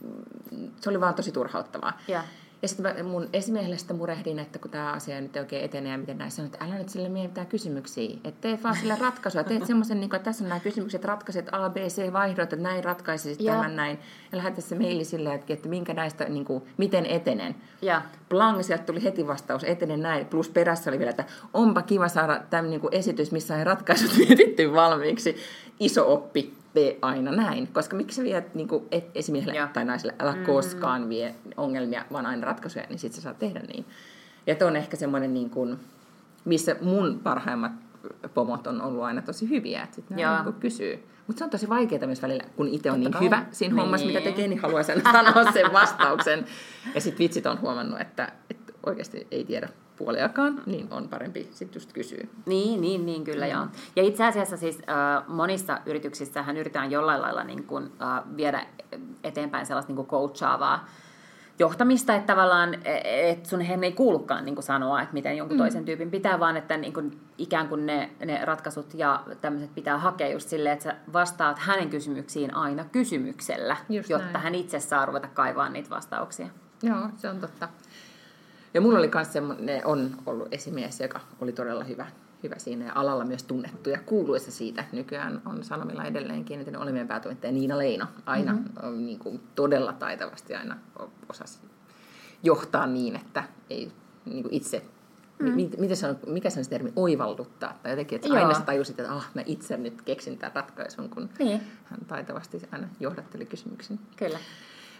se oli vaan tosi turhauttavaa. Ja. Ja sitten mun esimiehelle sitä murehdin, että kun tämä asia nyt ei oikein etene ja miten näin sanoin, että älä nyt sille mieti mitään kysymyksiä. Että teet vaan sille ratkaisua. Teet semmoisen, niin että tässä on nämä kysymykset, ratkaiset A, B, C vaihdoit, että näin ratkaisisit Joo. tämän näin. Ja lähetä se maili sille, että, että minkä näistä, niin kuin, miten etenen. Ja. Blang, sieltä tuli heti vastaus, etenen näin. Plus perässä oli vielä, että onpa kiva saada tämmöinen niin kuin esitys, missä on ratkaisut mietitty valmiiksi. Iso oppi, tee aina näin. Koska miksi sä viet niin kuin, et, esimiehelle Joo. tai naiselle, älä mm. koskaan vie ongelmia, vaan aina ratkaisuja, niin sitten sä saat tehdä niin. Ja on ehkä semmoinen, niin kuin, missä mun parhaimmat pomot on ollut aina tosi hyviä, että sitten ne niin kysyy. Mutta se on tosi vaikeaa myös välillä, kun itse on Totta niin kai. hyvä siinä Niin. hommassa, mitä tekee, niin haluaa sen sanoa sen vastauksen. Ja sitten vitsit on huomannut, että, että oikeasti ei tiedä puoliakaan, niin on parempi sitten just kysyä. Niin, niin, niin kyllä mm. joo. Ja itse asiassa siis äh, monissa yrityksissähän yritetään jollain lailla niin kuin, äh, viedä eteenpäin sellaista niin kuin coachaavaa johtamista, että tavallaan et sun he ei kuulukaan niin kuin sanoa, että miten jonkun mm. toisen tyypin pitää, vaan että niin kuin, ikään kuin ne, ne ratkaisut ja tämmöiset pitää hakea just silleen, että sä vastaat hänen kysymyksiin aina kysymyksellä, Just jotta näin. hän itse saa ruveta kaivaa niitä vastauksia. Joo, se on totta. Ja mulla oli myös semmoinen, on ollut esimies, joka oli todella hyvä, hyvä siinä ja alalla myös tunnettu ja kuuluisa siitä. Nykyään on Sanomilla edelleenkin, että oli meidän päätoimittaja Niina Leino. Aina mm-hmm. niin kuin, todella taitavasti aina osasi johtaa niin, että ei niin kuin itse Mm. Miten se on, mikä se on se termi, oivalluttaa, tai jotenkin, että Joo. aina sä tajusit, että ah, mä itse nyt keksin tämän ratkaisun, kun Niin. hän taitavasti aina johdatteli kysymyksen. Kyllä.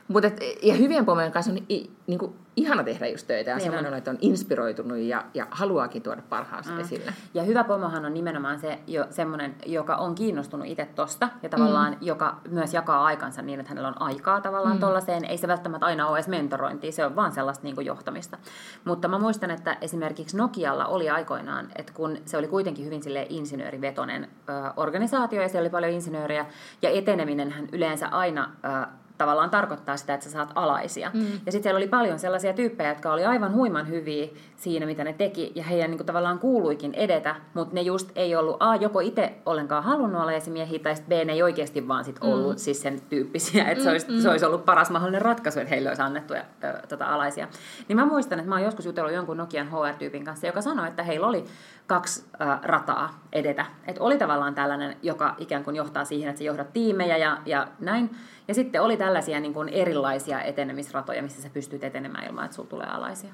Mut et, ja hyvien pomojen kanssa on i, niinku, ihana tehdä just töitä ja semmoinen, on. että on inspiroitunut ja, ja haluaakin tuoda parhaansa mm. esille. Ja hyvä pomohan on nimenomaan se jo semmoinen, joka on kiinnostunut itse tosta ja tavallaan mm. joka myös jakaa aikansa niin, että hänellä on aikaa tavallaan mm. tollaiseen. Ei se välttämättä aina ole edes mentorointia, se on vaan sellaista niin kuin johtamista. Mutta mä muistan, että esimerkiksi Nokialla oli aikoinaan, että kun se oli kuitenkin hyvin sille insinöörivetonen ö, organisaatio ja siellä oli paljon insinöörejä ja eteneminenhän yleensä aina ö, tavallaan tarkoittaa sitä, että sä saat alaisia. Mm. Ja sitten siellä oli paljon sellaisia tyyppejä, jotka oli aivan huiman hyviä siinä, mitä ne teki, ja heidän niin kuin, tavallaan kuuluikin edetä, mutta ne just ei ollut A, joko itse ollenkaan halunnut olla esimiehiä, tai sitten B, ne ei oikeasti vaan sit ollut mm. siis sen tyyppisiä, että se olisi, mm. se olisi ollut paras mahdollinen ratkaisu, että heille olisi annettu ö, tota, alaisia. Niin mä muistan, että mä oon joskus jutellut jonkun Nokian HR-tyypin kanssa, joka sanoi, että heillä oli kaksi äh, rataa edetä. Että oli tavallaan tällainen, joka ikään kuin johtaa siihen, että sä johdat tiimejä ja, ja näin. Ja sitten oli tällaisia niin kuin erilaisia etenemisratoja, missä sä pystyt etenemään ilman, että sulla tulee alaisia.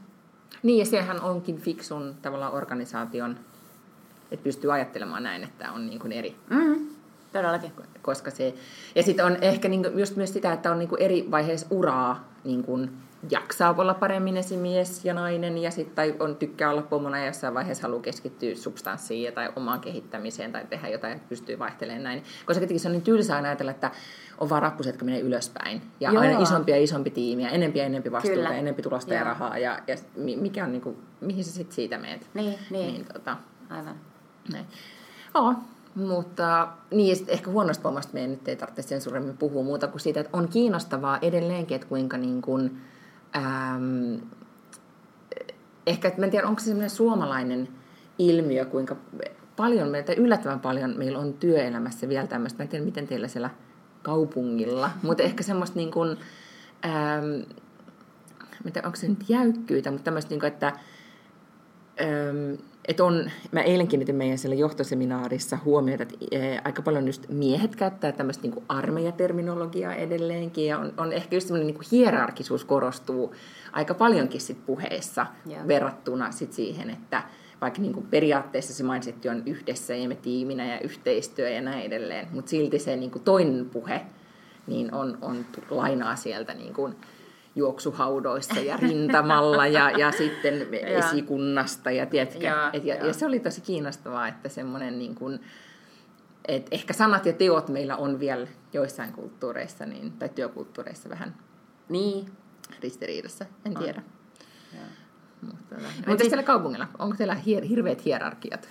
Niin, ja sehän onkin fiksun tavallaan organisaation, että pystyy ajattelemaan näin, että on niin kuin eri. Mm, todellakin. Koska se, ja sitten on ehkä niin kuin just myös sitä, että on niin kuin eri vaiheessa uraa niin kuin jaksaa olla paremmin esimies ja nainen, ja sitten tai on tykkää olla pomona ja jossain vaiheessa haluaa keskittyä substanssiin tai omaan kehittämiseen tai tehdä jotain, että pystyy vaihtelemaan näin. Koska tietenkin se on niin tylsää ajatella, että on vaan rappuset, jotka menee ylöspäin. Ja Joo. aina isompi ja isompi tiimi ja enempi ja enempi vastuuta Kyllä. ja enempi tulosta ja Joo. rahaa. Ja, ja mi- mikä on niin kuin, mihin sä sitten siitä meet? Niin, niin. niin tota, Aivan. näin. Joo, mutta niin, ja sit ehkä huonosta pommasta meidän nyt ei tarvitse sen suuremmin puhua muuta kuin siitä, että on kiinnostavaa edelleenkin, että kuinka niin kuin, äm, ehkä, että mä en tiedä, onko se semmoinen suomalainen ilmiö, kuinka paljon meitä, yllättävän paljon meillä on työelämässä vielä tämmöistä, mä en tiedä, miten teillä siellä kaupungilla, mutta ehkä semmoista niin kuin, äm, mä en tiedä, onko se nyt jäykkyyttä, mutta tämmöistä, niin kuin, että öm, et on, mä eilen kiinnitin meidän siellä johtoseminaarissa huomiota, että e, aika paljon just miehet käyttää tämmöistä niin armeijaterminologiaa edelleenkin, ja on, on ehkä just semmoinen niin hierarkisuus korostuu aika paljonkin sit puheessa yeah. verrattuna sit siihen, että vaikka niin kuin periaatteessa se mindsetti on yhdessä ja me tiiminä ja yhteistyö ja näin edelleen, mutta silti se niin kuin toinen puhe niin on, on lainaa sieltä niin kuin juoksuhaudoissa ja rintamalla ja, ja sitten esikunnasta. Ja, tiedätkö, ja, et, ja, ja. ja se oli tosi kiinnostavaa, että semmoinen niin kuin, et ehkä sanat ja teot meillä on vielä joissain kulttuureissa niin, tai työkulttuureissa vähän niin. ristiriidassa, en tiedä. On. Mutta, Entä siis, siellä kaupungilla? Onko teillä hier, hirveät hierarkiat?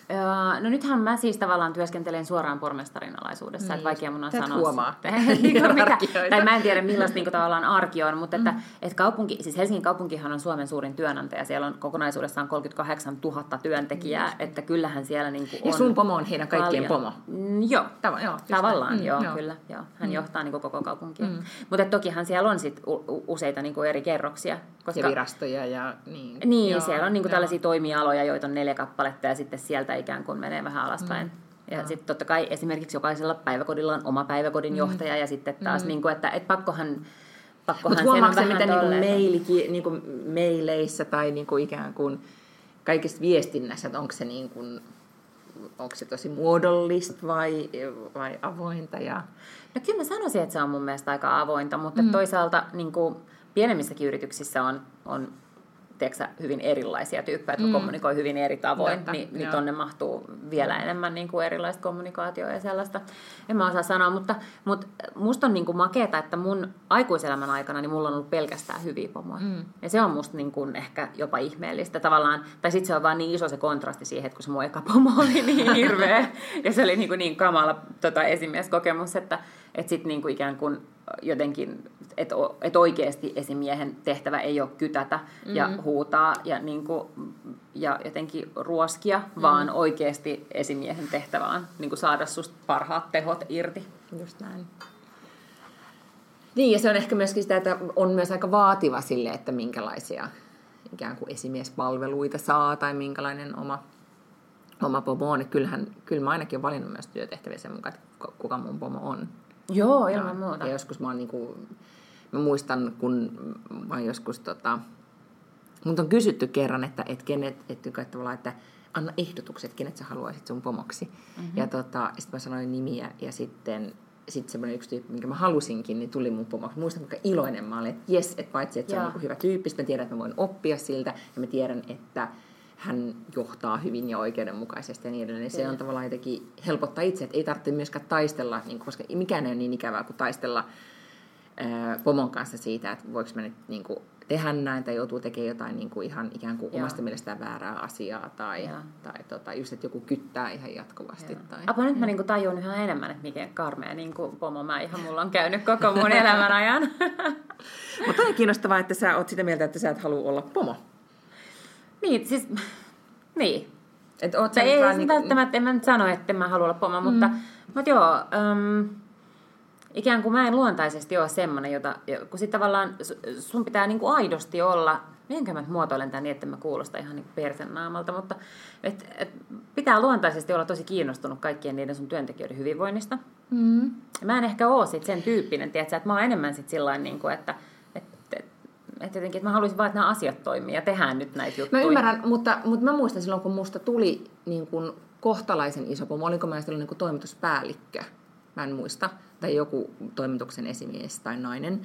no nythän mä siis tavallaan työskentelen suoraan pormestarin alaisuudessa, niin, että vaikea mun on sanoa huomaa sitten, mikä, tai mä en tiedä millaista niin kuin, tavallaan arki on, mutta että, mm. että kaupunki, siis Helsingin kaupunkihan on Suomen suurin työnantaja, siellä on kokonaisuudessaan 38 000 työntekijää, mm. että kyllähän siellä niin kuin on Ja sun pomo on heidän kaikkien paljon. pomo? Mm, joo, Tava, joo tavallaan mm, joo, joo, kyllä, joo. hän mm. johtaa niin kuin koko kaupunkia. Mm. Mutta tokihan siellä on sit useita niin kuin eri kerroksia. Koska, ja virastoja ja niin. Niin, niin, joo, siellä on niin kuin tällaisia toimialoja, joita on neljä kappaletta ja sitten sieltä ikään kuin menee vähän alaspäin. Mm. Ja sitten totta kai esimerkiksi jokaisella päiväkodilla on oma päiväkodin mm. johtaja ja sitten taas, mm. niin kuin, että et pakkohan Pakkohan Mutta huomaatko se, miten niinku meiliki, niinku meileissä tai niinku ikään kuin kaikessa viestinnässä, että onko se, niinku, onko se tosi muodollista vai, vai avointa? Ja... No kyllä mä sanoisin, että se on mun mielestä aika avointa, mutta mm. toisaalta niin kuin, pienemmissäkin yrityksissä on, on tiedätkö, hyvin erilaisia tyyppejä, jotka mm. kommunikoi hyvin eri tavoin, Totta, niin, niin tonne mahtuu vielä enemmän niin kuin erilaista kommunikaatioa ja sellaista. En mä osaa sanoa, mutta, mutta musta on niin kuin makeeta, että mun aikuiselämän aikana niin mulla on ollut pelkästään hyviä pomoja. Mm. Ja se on musta niin kuin ehkä jopa ihmeellistä tavallaan, tai sitten se on vaan niin iso se kontrasti siihen, että kun se mun eka pomo oli niin hirveä, ja se oli niin, kuin niin kamala tota, esimieskokemus, että, että sitten niin kuin ikään kuin jotenkin, että et oikeasti esimiehen tehtävä ei ole kytätä mm-hmm. ja huutaa ja, niin kuin, ja jotenkin ruoskia, mm-hmm. vaan oikeasti esimiehen tehtävä on niin kuin saada susta parhaat tehot irti. Just näin. Niin, ja se on ehkä myöskin sitä, että on myös aika vaativa sille, että minkälaisia ikään kuin esimiespalveluita saa tai minkälainen oma, oma pomo on. Kyllähän, kyllä mä ainakin olen valinnut myös työtehtäviä sen mukaan, että kuka mun pomo on. Joo, ilman muuta. Ja joskus mä oon niinku, mä muistan, kun mä oon joskus tota, mut on kysytty kerran, että et kenet, et, että, että anna ehdotukset, kenet sä haluaisit sun pomoksi. Mm-hmm. Ja tota, sitten mä sanoin nimiä ja sitten sitten semmoinen yksi tyyppi, minkä mä halusinkin, niin tuli mun pomoksi. Muistan, kuinka iloinen mä olin, että jes, että paitsi, että se on niin hyvä tyyppi, mä tiedän, että mä voin oppia siltä, ja mä tiedän, että hän johtaa hyvin ja oikeudenmukaisesti ja niin edelleen. Se on tavallaan jotenkin helpottaa itse, että ei tarvitse myöskään taistella, niin koska mikään ei ole niin ikävää kuin taistella ää, pomon kanssa siitä, että voiko mä nyt niin kuin, tehdä näin tai joutuu tekemään jotain niin kuin ihan ikään kuin omasta mielestään väärää asiaa tai, tai tota, just, että joku kyttää ihan jatkuvasti. Tai, Apa nyt mä niin kuin tajun ihan enemmän, että miten karmea niin kuin pomo mä ihan mulla on käynyt koko mun elämän ajan. Mutta on kiinnostavaa, että sä oot sitä mieltä, että sä et halua olla pomo. Niin, siis, niin. Et oot ei vaan niin... välttämättä, en mä nyt sano, että mä halua olla pomo, mm. mutta, mutta joo, um, ikään kuin mä en luontaisesti ole semmoinen, jota, kun sitten tavallaan sun pitää niin kuin aidosti olla, mitenkä mä muotoilen tämän niin, että mä kuulosta ihan niin persen naamalta, mutta et, et, pitää luontaisesti olla tosi kiinnostunut kaikkien niiden sun työntekijöiden hyvinvoinnista. Mm. Mä en ehkä ole sit sen tyyppinen, tiedätkö, että mä oon enemmän sit sillain, niin kuin, että että jotenkin, että mä haluaisin vaan, että nämä asiat toimii ja tehdään nyt näitä juttuja. Mä ymmärrän, mutta, mutta mä muistan silloin, kun musta tuli niin kuin kohtalaisen iso pomo, olinko mä silloin niin kuin toimituspäällikkö, mä en muista, tai joku toimituksen esimies tai nainen.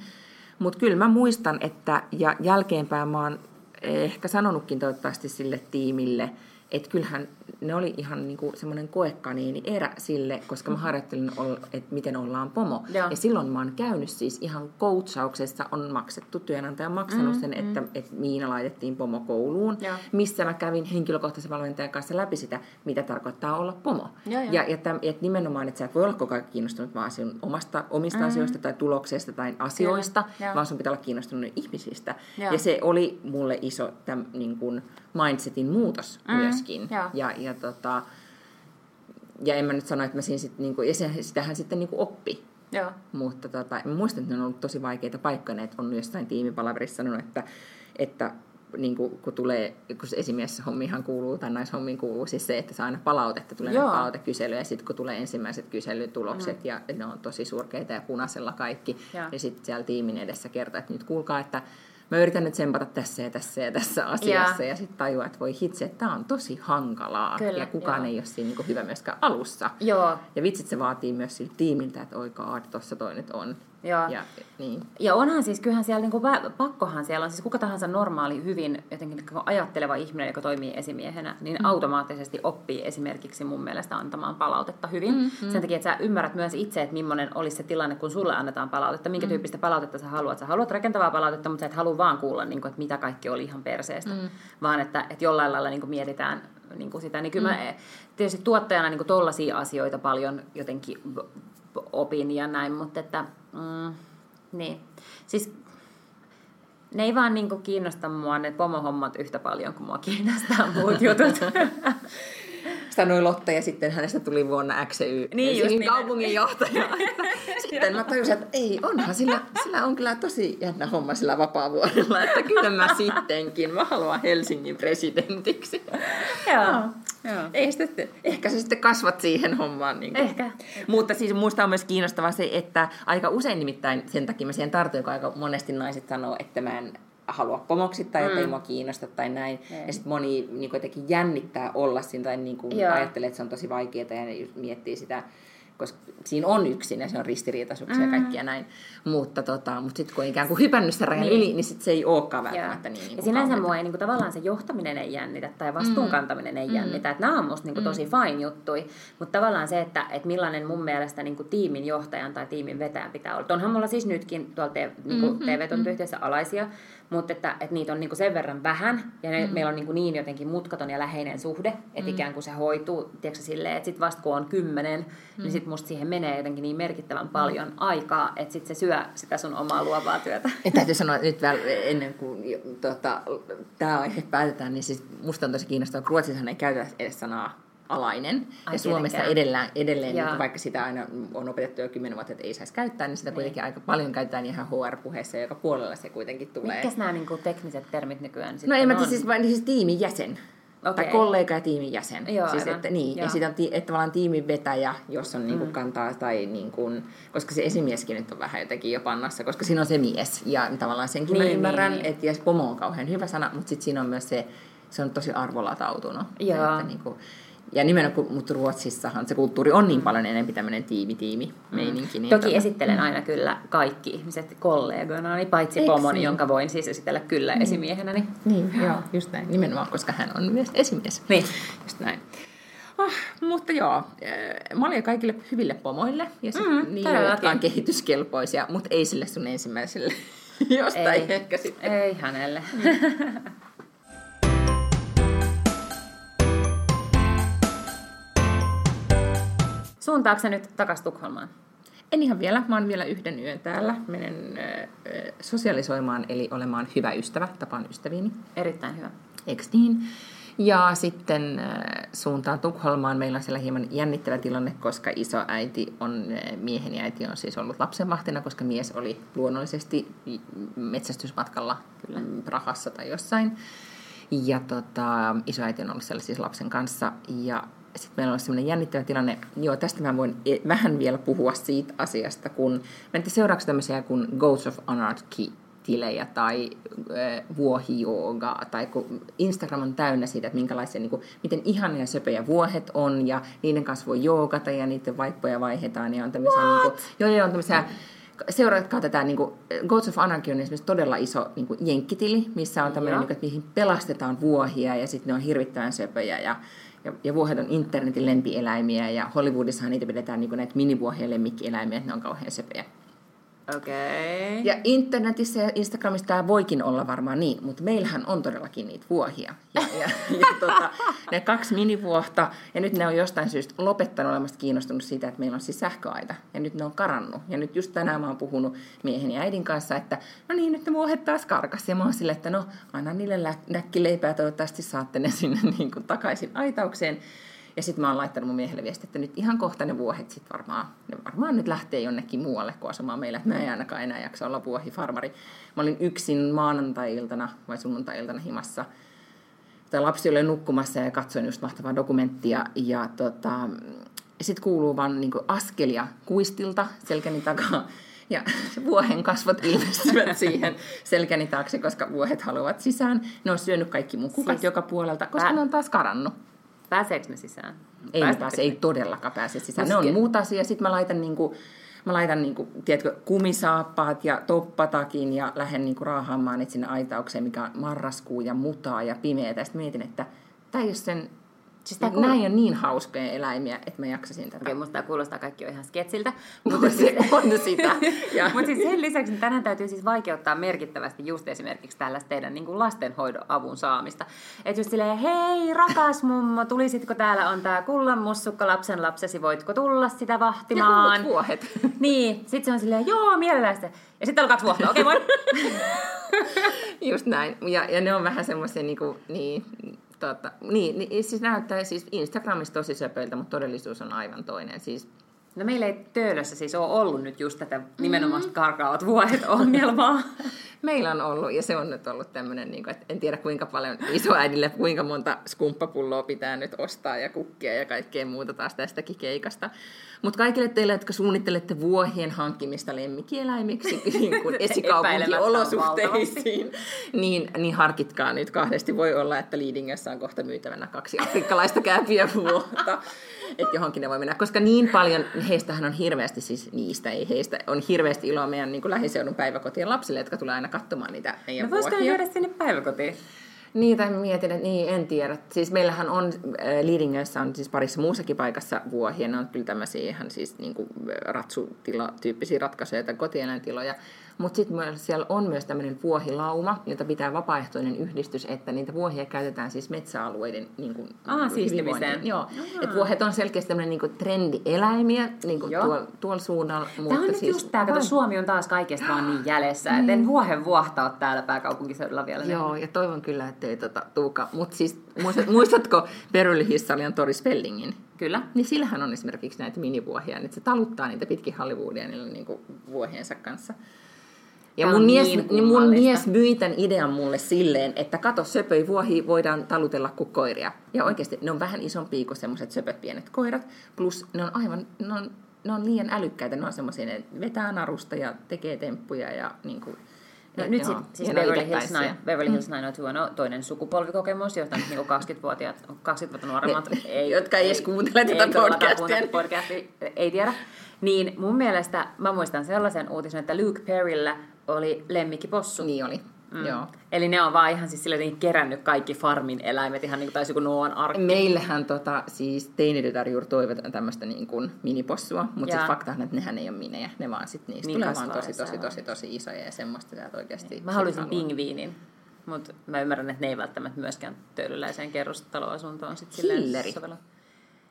Mutta kyllä mä muistan, että ja jälkeenpäin mä oon ehkä sanonutkin toivottavasti sille tiimille, että kyllähän ne oli ihan niinku semmoinen koekaniini erä sille, koska mä mm. harjoittelin, että miten ollaan pomo. Joo. Ja silloin mä oon käynyt siis ihan coachauksessa, on maksettu, työnantaja maksanut mm, sen, mm. että, että Miina laitettiin pomo kouluun, Joo. missä mä kävin henkilökohtaisen valmentajan kanssa läpi sitä, mitä tarkoittaa olla pomo. Joo, jo. Ja, ja täm, et nimenomaan, että sä et voi olla koko ajan kiinnostunut vaan sinun omasta, omista mm. asioista tai tuloksesta tai asioista, Joo. vaan sun pitää olla kiinnostunut ihmisistä. Joo. Ja se oli mulle iso täm, niin kun mindsetin muutos mm. myöskin. Ja, ja, ja, tota, ja en mä nyt sano, että mä siinä sit, niinku, ja sitähän sitten niinku oppi. Joo. Mutta tota, mä muistan, että ne on ollut tosi vaikeita paikkoja, että on jossain tiimipalaverissa sanonut, että, että niin kuin, kun tulee, kun esimies hommihan kuuluu, tai naishommiin kuuluu siis se, että saa aina palautetta, tulee Joo. palautekyselyjä, ja sitten kun tulee ensimmäiset kyselytulokset, mm. ja ne on tosi surkeita ja punaisella kaikki, Joo. niin sitten siellä tiimin edessä kertoo, että nyt kuulkaa, että mä yritän nyt tsempata tässä ja tässä ja tässä asiassa, ja, ja sitten tajuaa, että voi hitse, että tämä on tosi hankalaa, Kyllä, ja kukaan joo. ei ole siinä niin hyvä myöskään alussa. Joo, Ja vitsit se vaatii myös siltä tiimiltä, että oi god, tossa toi nyt on. Joo. Ja, niin. Ja onhan siis, kyllähän siellä, niin kuin, pakkohan siellä on, siis kuka tahansa normaali, hyvin jotenkin niinku ajatteleva ihminen, joka toimii esimiehenä, niin mm. automaattisesti oppii esimerkiksi mun mielestä antamaan palautetta hyvin. Mm, mm. Sen takia, että sä ymmärrät myös itse, että millainen olisi se tilanne, kun sulle annetaan palautetta, minkä mm. tyyppistä palautetta sä haluat. Sä haluat rakentavaa palautetta, mutta sä et halua vaan kuulla, niin kuin, että mitä kaikki oli ihan perseestä, mm. vaan että, että jollain lailla niin kuin mietitään niin kuin sitä. Niin kyllä mm. mä tietysti tuottajana niin kuin tollaisia asioita paljon jotenkin opin ja näin, mutta että... Mm, niin. Siis ne ei vaan niinku kiinnosta mua ne pomohommat yhtä paljon kuin mua kiinnostaa muut jutut. Sanoi Lotta ja sitten hänestä tuli vuonna XY Niin, just niin. kaupunginjohtaja. sitten mä tajusin, että ei, onhan sillä, sillä on kyllä tosi jännä homma sillä vapaavuodella, että kyllä mä sittenkin, mä haluan Helsingin presidentiksi. Joo. Joo. Ei sitten, ehkä sä sitten kasvat siihen hommaan. Niin kuin. Ehkä. Mutta siis musta on myös kiinnostavaa se, että aika usein nimittäin sen takia mä siihen tartun, kun aika monesti naiset sanoo, että mä en halua pomoksi tai että Mm. ei mua kiinnosta tai näin. Ei. Ja sitten moni niin jotenkin jännittää olla siinä tai niin kuin Joo. ajattelee, että se on tosi vaikeaa ja miettii sitä, koska siinä on yksin ja se on ristiriitaisuuksia Mm. ja kaikkia näin. Mutta, tota, mutta sitten kun on ikään kuin hypännyt sitä rajan Niin. yli, niin sit se ei olekaan välttämättä niin, niin ja kuin sinänsä kauheata. mua ei niinku, tavallaan se johtaminen ei jännitä tai vastuunkantaminen ei jännitä. Et nämä on musta niinku, tosi fine juttui. Mutta tavallaan se, että et millainen mun mielestä niinku, tiimin johtajan tai tiimin vetäjän pitää olla. Onhan mulla siis nytkin tuolla te, niinku, Mm-hmm. TV-toimintayhteisössä alaisia, mutta että et niitä on niinku, sen verran vähän ja ne, meillä on niinku, niin jotenkin mutkaton ja läheinen suhde, että ikään kuin se hoituu tiedätkö, silleen, että sit vasta kun on kymmenen, niin sit musta siihen menee jotenkin niin merkittävän paljon aikaa, että sit se syö sitä sun omaa luovaa työtä. Ja täytyy sanoa että nyt vielä ennen kuin tota, tämä aihe päätetään, niin siis musta on tosi kiinnostavaa, kun Ruotsissahan ei käytä edes sanaa alainen. Ai, ja Suomessa edelleen, edelleen niin kuin vaikka sitä aina on opetettu jo kymmenen vuotta, että ei saisi käyttää, niin sitä kuitenkin aika paljon käytetään ihan HR-puheessa, joka puolella se kuitenkin tulee. Mitkäs nämä niinku, tekniset termit nykyään No sitten en mä on? tiedä, siis, vain siis tiimin jäsen. Okei. Tai kollega ja tiimin jäsen. Joo, siis, aivan. että, niin, ja Joo. sitten on ti, että tavallaan tiimin vetäjä, jos on niinku kantaa, tai niinku, koska se esimieskin nyt on vähän jotenkin jo pannassa, koska siinä on se mies. Ja tavallaan senkin Niin, mä ymmärrän, niin, että ja pomo on kauhean hyvä sana, mutta sitten siinä on myös se, se on tosi arvolatautunut. Joo. Että niinku, ja nimenomaan, mutta Ruotsissahan se kulttuuri on niin paljon enemmän tämmöinen tiimi-tiimi meininki. Niin Toki tota- esittelen aina kyllä kaikki ihmiset kollegoina, paitsi Eiks pomoni, niin? jonka voin siis esitellä kyllä esimiehenä. Niin. Niin, joo, just näin. Nimenomaan, koska hän on myös esimies. Niin. Just näin. Ah, mutta joo, eh, mä olin kaikille hyville pomoille ja sit Mm, mm, niille, jotka on kehityskelpoisia, mutta ei sille sun ensimmäiselle. Jostain Ei. ehkä sitten. Ei hänelle. Suuntaako se nyt takas Tukholmaan? En ihan vielä, mä oon vielä yhden yön täällä. Menen äh, sosialisoimaan, eli olemaan hyvä ystävä, tapaan ystäviini. Erittäin hyvä. Eiks niin? Ja sitten äh, suuntaan Tukholmaan. Meillä on siellä hieman jännittävä tilanne, koska iso äiti on, äh, mieheni äiti on siis ollut lapsenvahtina, koska mies oli luonnollisesti metsästysmatkalla kyllä Prahassa tai jossain. Ja tota, isoäiti on ollut siellä siis lapsen kanssa. Ja sitten meillä on semmoinen jännittävä tilanne. Joo, tästä mä voin e- vähän vielä puhua siitä asiasta, kun tiedä seuraavaksi tämmöisiä kuin Goats of Anarchy tilejä tai äh, vuohijooga, tai kun Instagram on täynnä siitä, että minkälaisia, niin kuin, miten ihania söpöjä vuohet on, ja niiden kanssa voi joogata, ja niiden vaippoja vaihdetaan, ja on tämmöisiä, niin kuin, joo, joo, on tämmöisiä, seuratkaa tätä, niin kuin, Goats of Anarchy on esimerkiksi todella iso niin kuin jenkkitili, missä on tämmöinen, niin kuin, että niihin pelastetaan vuohia, ja sitten ne on hirvittävän söpöjä, ja ja, ja vuohet on internetin lempieläimiä, ja Hollywoodissahan niitä pidetään niin kuin näitä minivuohien lemmikkieläimiä, että ne on kauhean söpöjä. Okei. Ja internetissä ja Instagramissa tämä voikin olla varmaan niin, mutta meillähän on todellakin niitä vuohia. Ja, ja, ja tota, ne kaksi minivuohta, ja nyt ne on jostain syystä lopettanut olemasta kiinnostunut siitä, että meillä on siis sähköaita. Ja nyt ne on karannut. Ja nyt just tänään mä oon puhunut miehen ja äidin kanssa, että no niin, nyt ne vuohet taas karkas. Ja mä oon silleen, että no, anna niille lä- näkkileipää, toivottavasti saatte ne sinne niin kuin takaisin aitaukseen. Ja sitten mä oon laittanut mun miehelle viestiä, että nyt ihan kohta ne vuohet sit varmaan, ne varmaan nyt lähtee jonnekin muualle kuin asumaan meillä. Mä en ainakaan enää jaksa olla vuohifarmari. Mä olin yksin maanantai-iltana vai sunnuntai-iltana himassa. Tämä lapsi oli nukkumassa ja katsoin just mahtavaa dokumenttia. Ja tota, sitten kuuluu vaan niin askelia kuistilta selkäni takaa. Ja vuohen kasvot ilmestyvät siihen selkäni taakse, koska vuohet haluavat sisään. Ne on syönyt kaikki mun kukat siis joka puolelta, koska ne on taas karannut. Pääseekö ne sisään? Ei ne pääse, ei todellakaan pääse sisään. Ne on muut asia. Sitten mä laitan, niinku, mä laitan niinku, tiedätkö, kumisaappaat ja toppatakin ja lähden niinku raahaamaan sinne aitaukseen, mikä on marraskuu ja mutaa ja pimeätä. Sitten mietin, että tämä ei ole sen Siis tämä kuul... Näin on niin hauskoja eläimiä, että mä jaksasin tätä. Okei, musta tämä kuulostaa kaikki jo ihan sketsiltä. Mutta se on sitä. mutta siis sen lisäksi niin tänään täytyy siis vaikeuttaa merkittävästi just esimerkiksi tällaista teidän niin kuin lastenhoidon avun saamista. Että just silleen, hei rakas mummo, tulisitko täällä on tämä kullan mussukka lapsen lapsesi, voitko tulla sitä vahtimaan? Ja vuohet. Niin, sitten se on silleen, joo mielellään. Ja sitten on kaksi vuotta, okei okay, moi. just näin. Ja, ja ne on vähän semmoisia niin, kuin, niin Tota, niin, niin, siis näyttää siis Instagramissa tosi söpöiltä, mutta todellisuus on aivan toinen. Siis No meillä ei Töölössä siis ole ollut nyt just tätä nimenomaan mm. karkaavat vuodet ongelmaa. meillä on ollut, ja se on nyt ollut tämmöinen, niin kuin, että en tiedä kuinka paljon isoäidille, kuinka monta skumppapulloa pitää nyt ostaa ja kukkia ja kaikkea muuta taas tästäkin keikasta. Mutta kaikille teille, jotka suunnittelette vuohien hankkimista lemmikkieläimiksi niin kuin esikaupunkiolosuhteisiin, niin, niin harkitkaa nyt kahdesti. Voi olla, että Liidingössä on kohta myytävänä kaksi afrikkalaista vuotta että johonkin ne voi mennä. Koska niin paljon, heistähän on hirveästi, siis niistä ei heistä, on hirveästi iloa meidän niin kuin lähiseudun päiväkotien lapsille, jotka tulee aina katsomaan niitä meidän No voisiko ne sinne päiväkotiin? Niitä mietin, että niin, en tiedä. Siis meillähän on, äh, Leadingössä on siis parissa muussakin paikassa vuohia, ne on kyllä tämmöisiä ihan siis niin kuin ratsutila-tyyppisiä ratkaisuja tai kotieläintiloja. Mutta sitten siellä on myös tämmöinen vuohilauma, jota pitää vapaaehtoinen yhdistys, että niitä vuohia käytetään siis metsäalueiden niin kuin, ah, siistimiseen. Joo, että vuohet on selkeästi tämmöinen niin kuin trendieläimiä niin kuin tuolla, tuolla suunnalla. Tämä on siis, nyt just tämä, että Suomi on taas kaikesta vaan niin jäljessä, mm. että en vuohen vuohta ole täällä pääkaupunkiseudulla vielä. Joo, ja toivon kyllä, että ei tota, tuuka. Mutta siis muistatko Beverly Hillsalian Tori Spellingin? Kyllä. Niin sillähän on esimerkiksi näitä minivuohia, että se taluttaa niitä pitkin Hollywoodia niillä niin kuin vuohiensa kanssa. Ja mun, mies, niin, niin mun mies myi tämän idean mulle silleen, että kato, söpöi vuohi voidaan talutella kuin koiria. Ja oikeasti ne on vähän isompia kuin semmoiset söpöt pienet koirat. Plus ne on aivan, ne on, ne on liian älykkäitä. Ne on semmoisia, ne vetää narusta ja tekee temppuja ja niin kuin, No nyt sit, siis Beverly Hills, 9, Beverly Hills 902 on toinen sukupolvikokemus, jota nyt niin 20-vuotiaat, 20 vuotta nuoremmat, ei, jotka ei edes kuuntele tätä podcastia. podcastia. Ei tiedä. Niin mun mielestä, mä muistan sellaisen uutisen, että Luke Perryllä oli lemmikkipossu. Niin oli. Mm. Joo. Eli ne on vaan ihan siis sillä kerännyt kaikki farmin eläimet, ihan niin kuin taisi joku Noan arkki. Meillähän tota, siis teinitytär juuri toivotaan tämmöistä niin kuin minipossua, mutta sitten fakta on, että nehän ei ole minejä. Ne vaan sit niistä niin tulee vaan tosi, tosi, tosi, tosi isoja ja semmoista että oikeasti... Mä haluaisin pingviinin. Mutta mä ymmärrän, että ne ei välttämättä myöskään töölöläiseen kerrostaloasuntoon sit Hilleri. Sovella.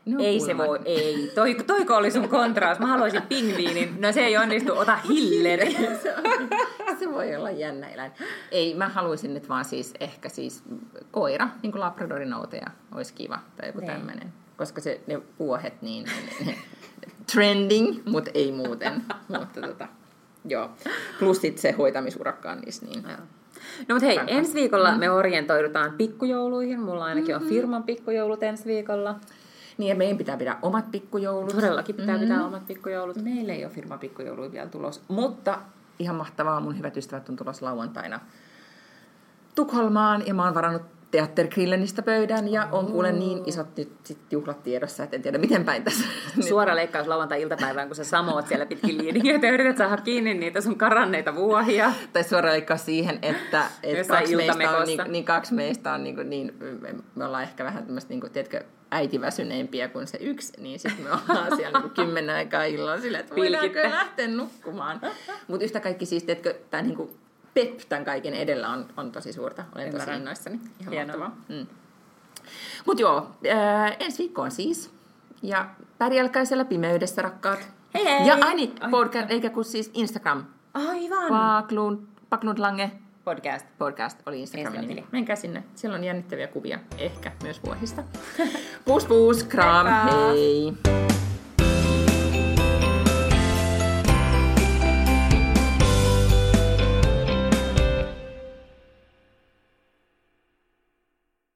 No, ei se voi, ei. Toi, toiko oli sun kontraas? Mä haluaisin pingviinin. No se ei onnistu, ota hilleri. se voi olla jännä eläin. Ei, mä haluaisin nyt vaan siis ehkä siis koira, niin kuin labradorin outeja, olisi kiva tai joku niin. tämmöinen. Koska se, ne vuohet niin, ne, trending, mutta ei muuten. mutta tota, joo. Plus sit se hoitamisurakka on niissä niin. Joo. No mutta hei, ensi viikolla mm. me orientoidutaan pikkujouluihin. Mulla ainakin mm-hmm. on firman pikkujoulut ensi viikolla. Niin, ja meidän pitää pitää omat pikkujoulut. Todellakin pitää mm. pitää omat pikkujoulut. Meillä ei ole firma pikkujouluja vielä tulos, mutta ihan mahtavaa. Mun hyvät ystävät on tulossa lauantaina Tukholmaan ja mä oon varannut teattergrillenistä pöydän ja on kuule niin isot nyt sit juhlat tiedossa, että en tiedä miten päin tässä. Suora leikkaus lauantai-iltapäivään, kun sä samoot siellä pitkin liidingiä ja yrität saada kiinni niitä sun karanneita vuohia. Tai suora leikkaus siihen, että, että kaksi, meistä on, niin, niin, kaksi meistä on niin, niin, me ollaan ehkä vähän tämmöistä, niin kuin, tiedätkö, äitiväsyneempiä kuin se yksi, niin sitten me ollaan siellä niin kymmenen aikaa illalla silleen, että voidaanko lähteä nukkumaan. Mutta yhtä kaikki siis, tiedätkö, tämä niin kuin pep tämän kaiken edellä on, on tosi suurta. Olen tosi innoissani. Ihan mahtavaa. Mm. Mutta joo, ää, ensi viikkoon siis. Ja pärjälkäisellä pimeydessä, rakkaat. Hei hei! Ja Ani podcast, eikä kun siis Instagram. Aivan. Paklund, Paklund Lange Podcast. Podcast oli Instagramin nimi. Menkää sinne. Siellä on jännittäviä kuvia, ehkä myös vuohista. Pus pus, kram, Heippa! hei!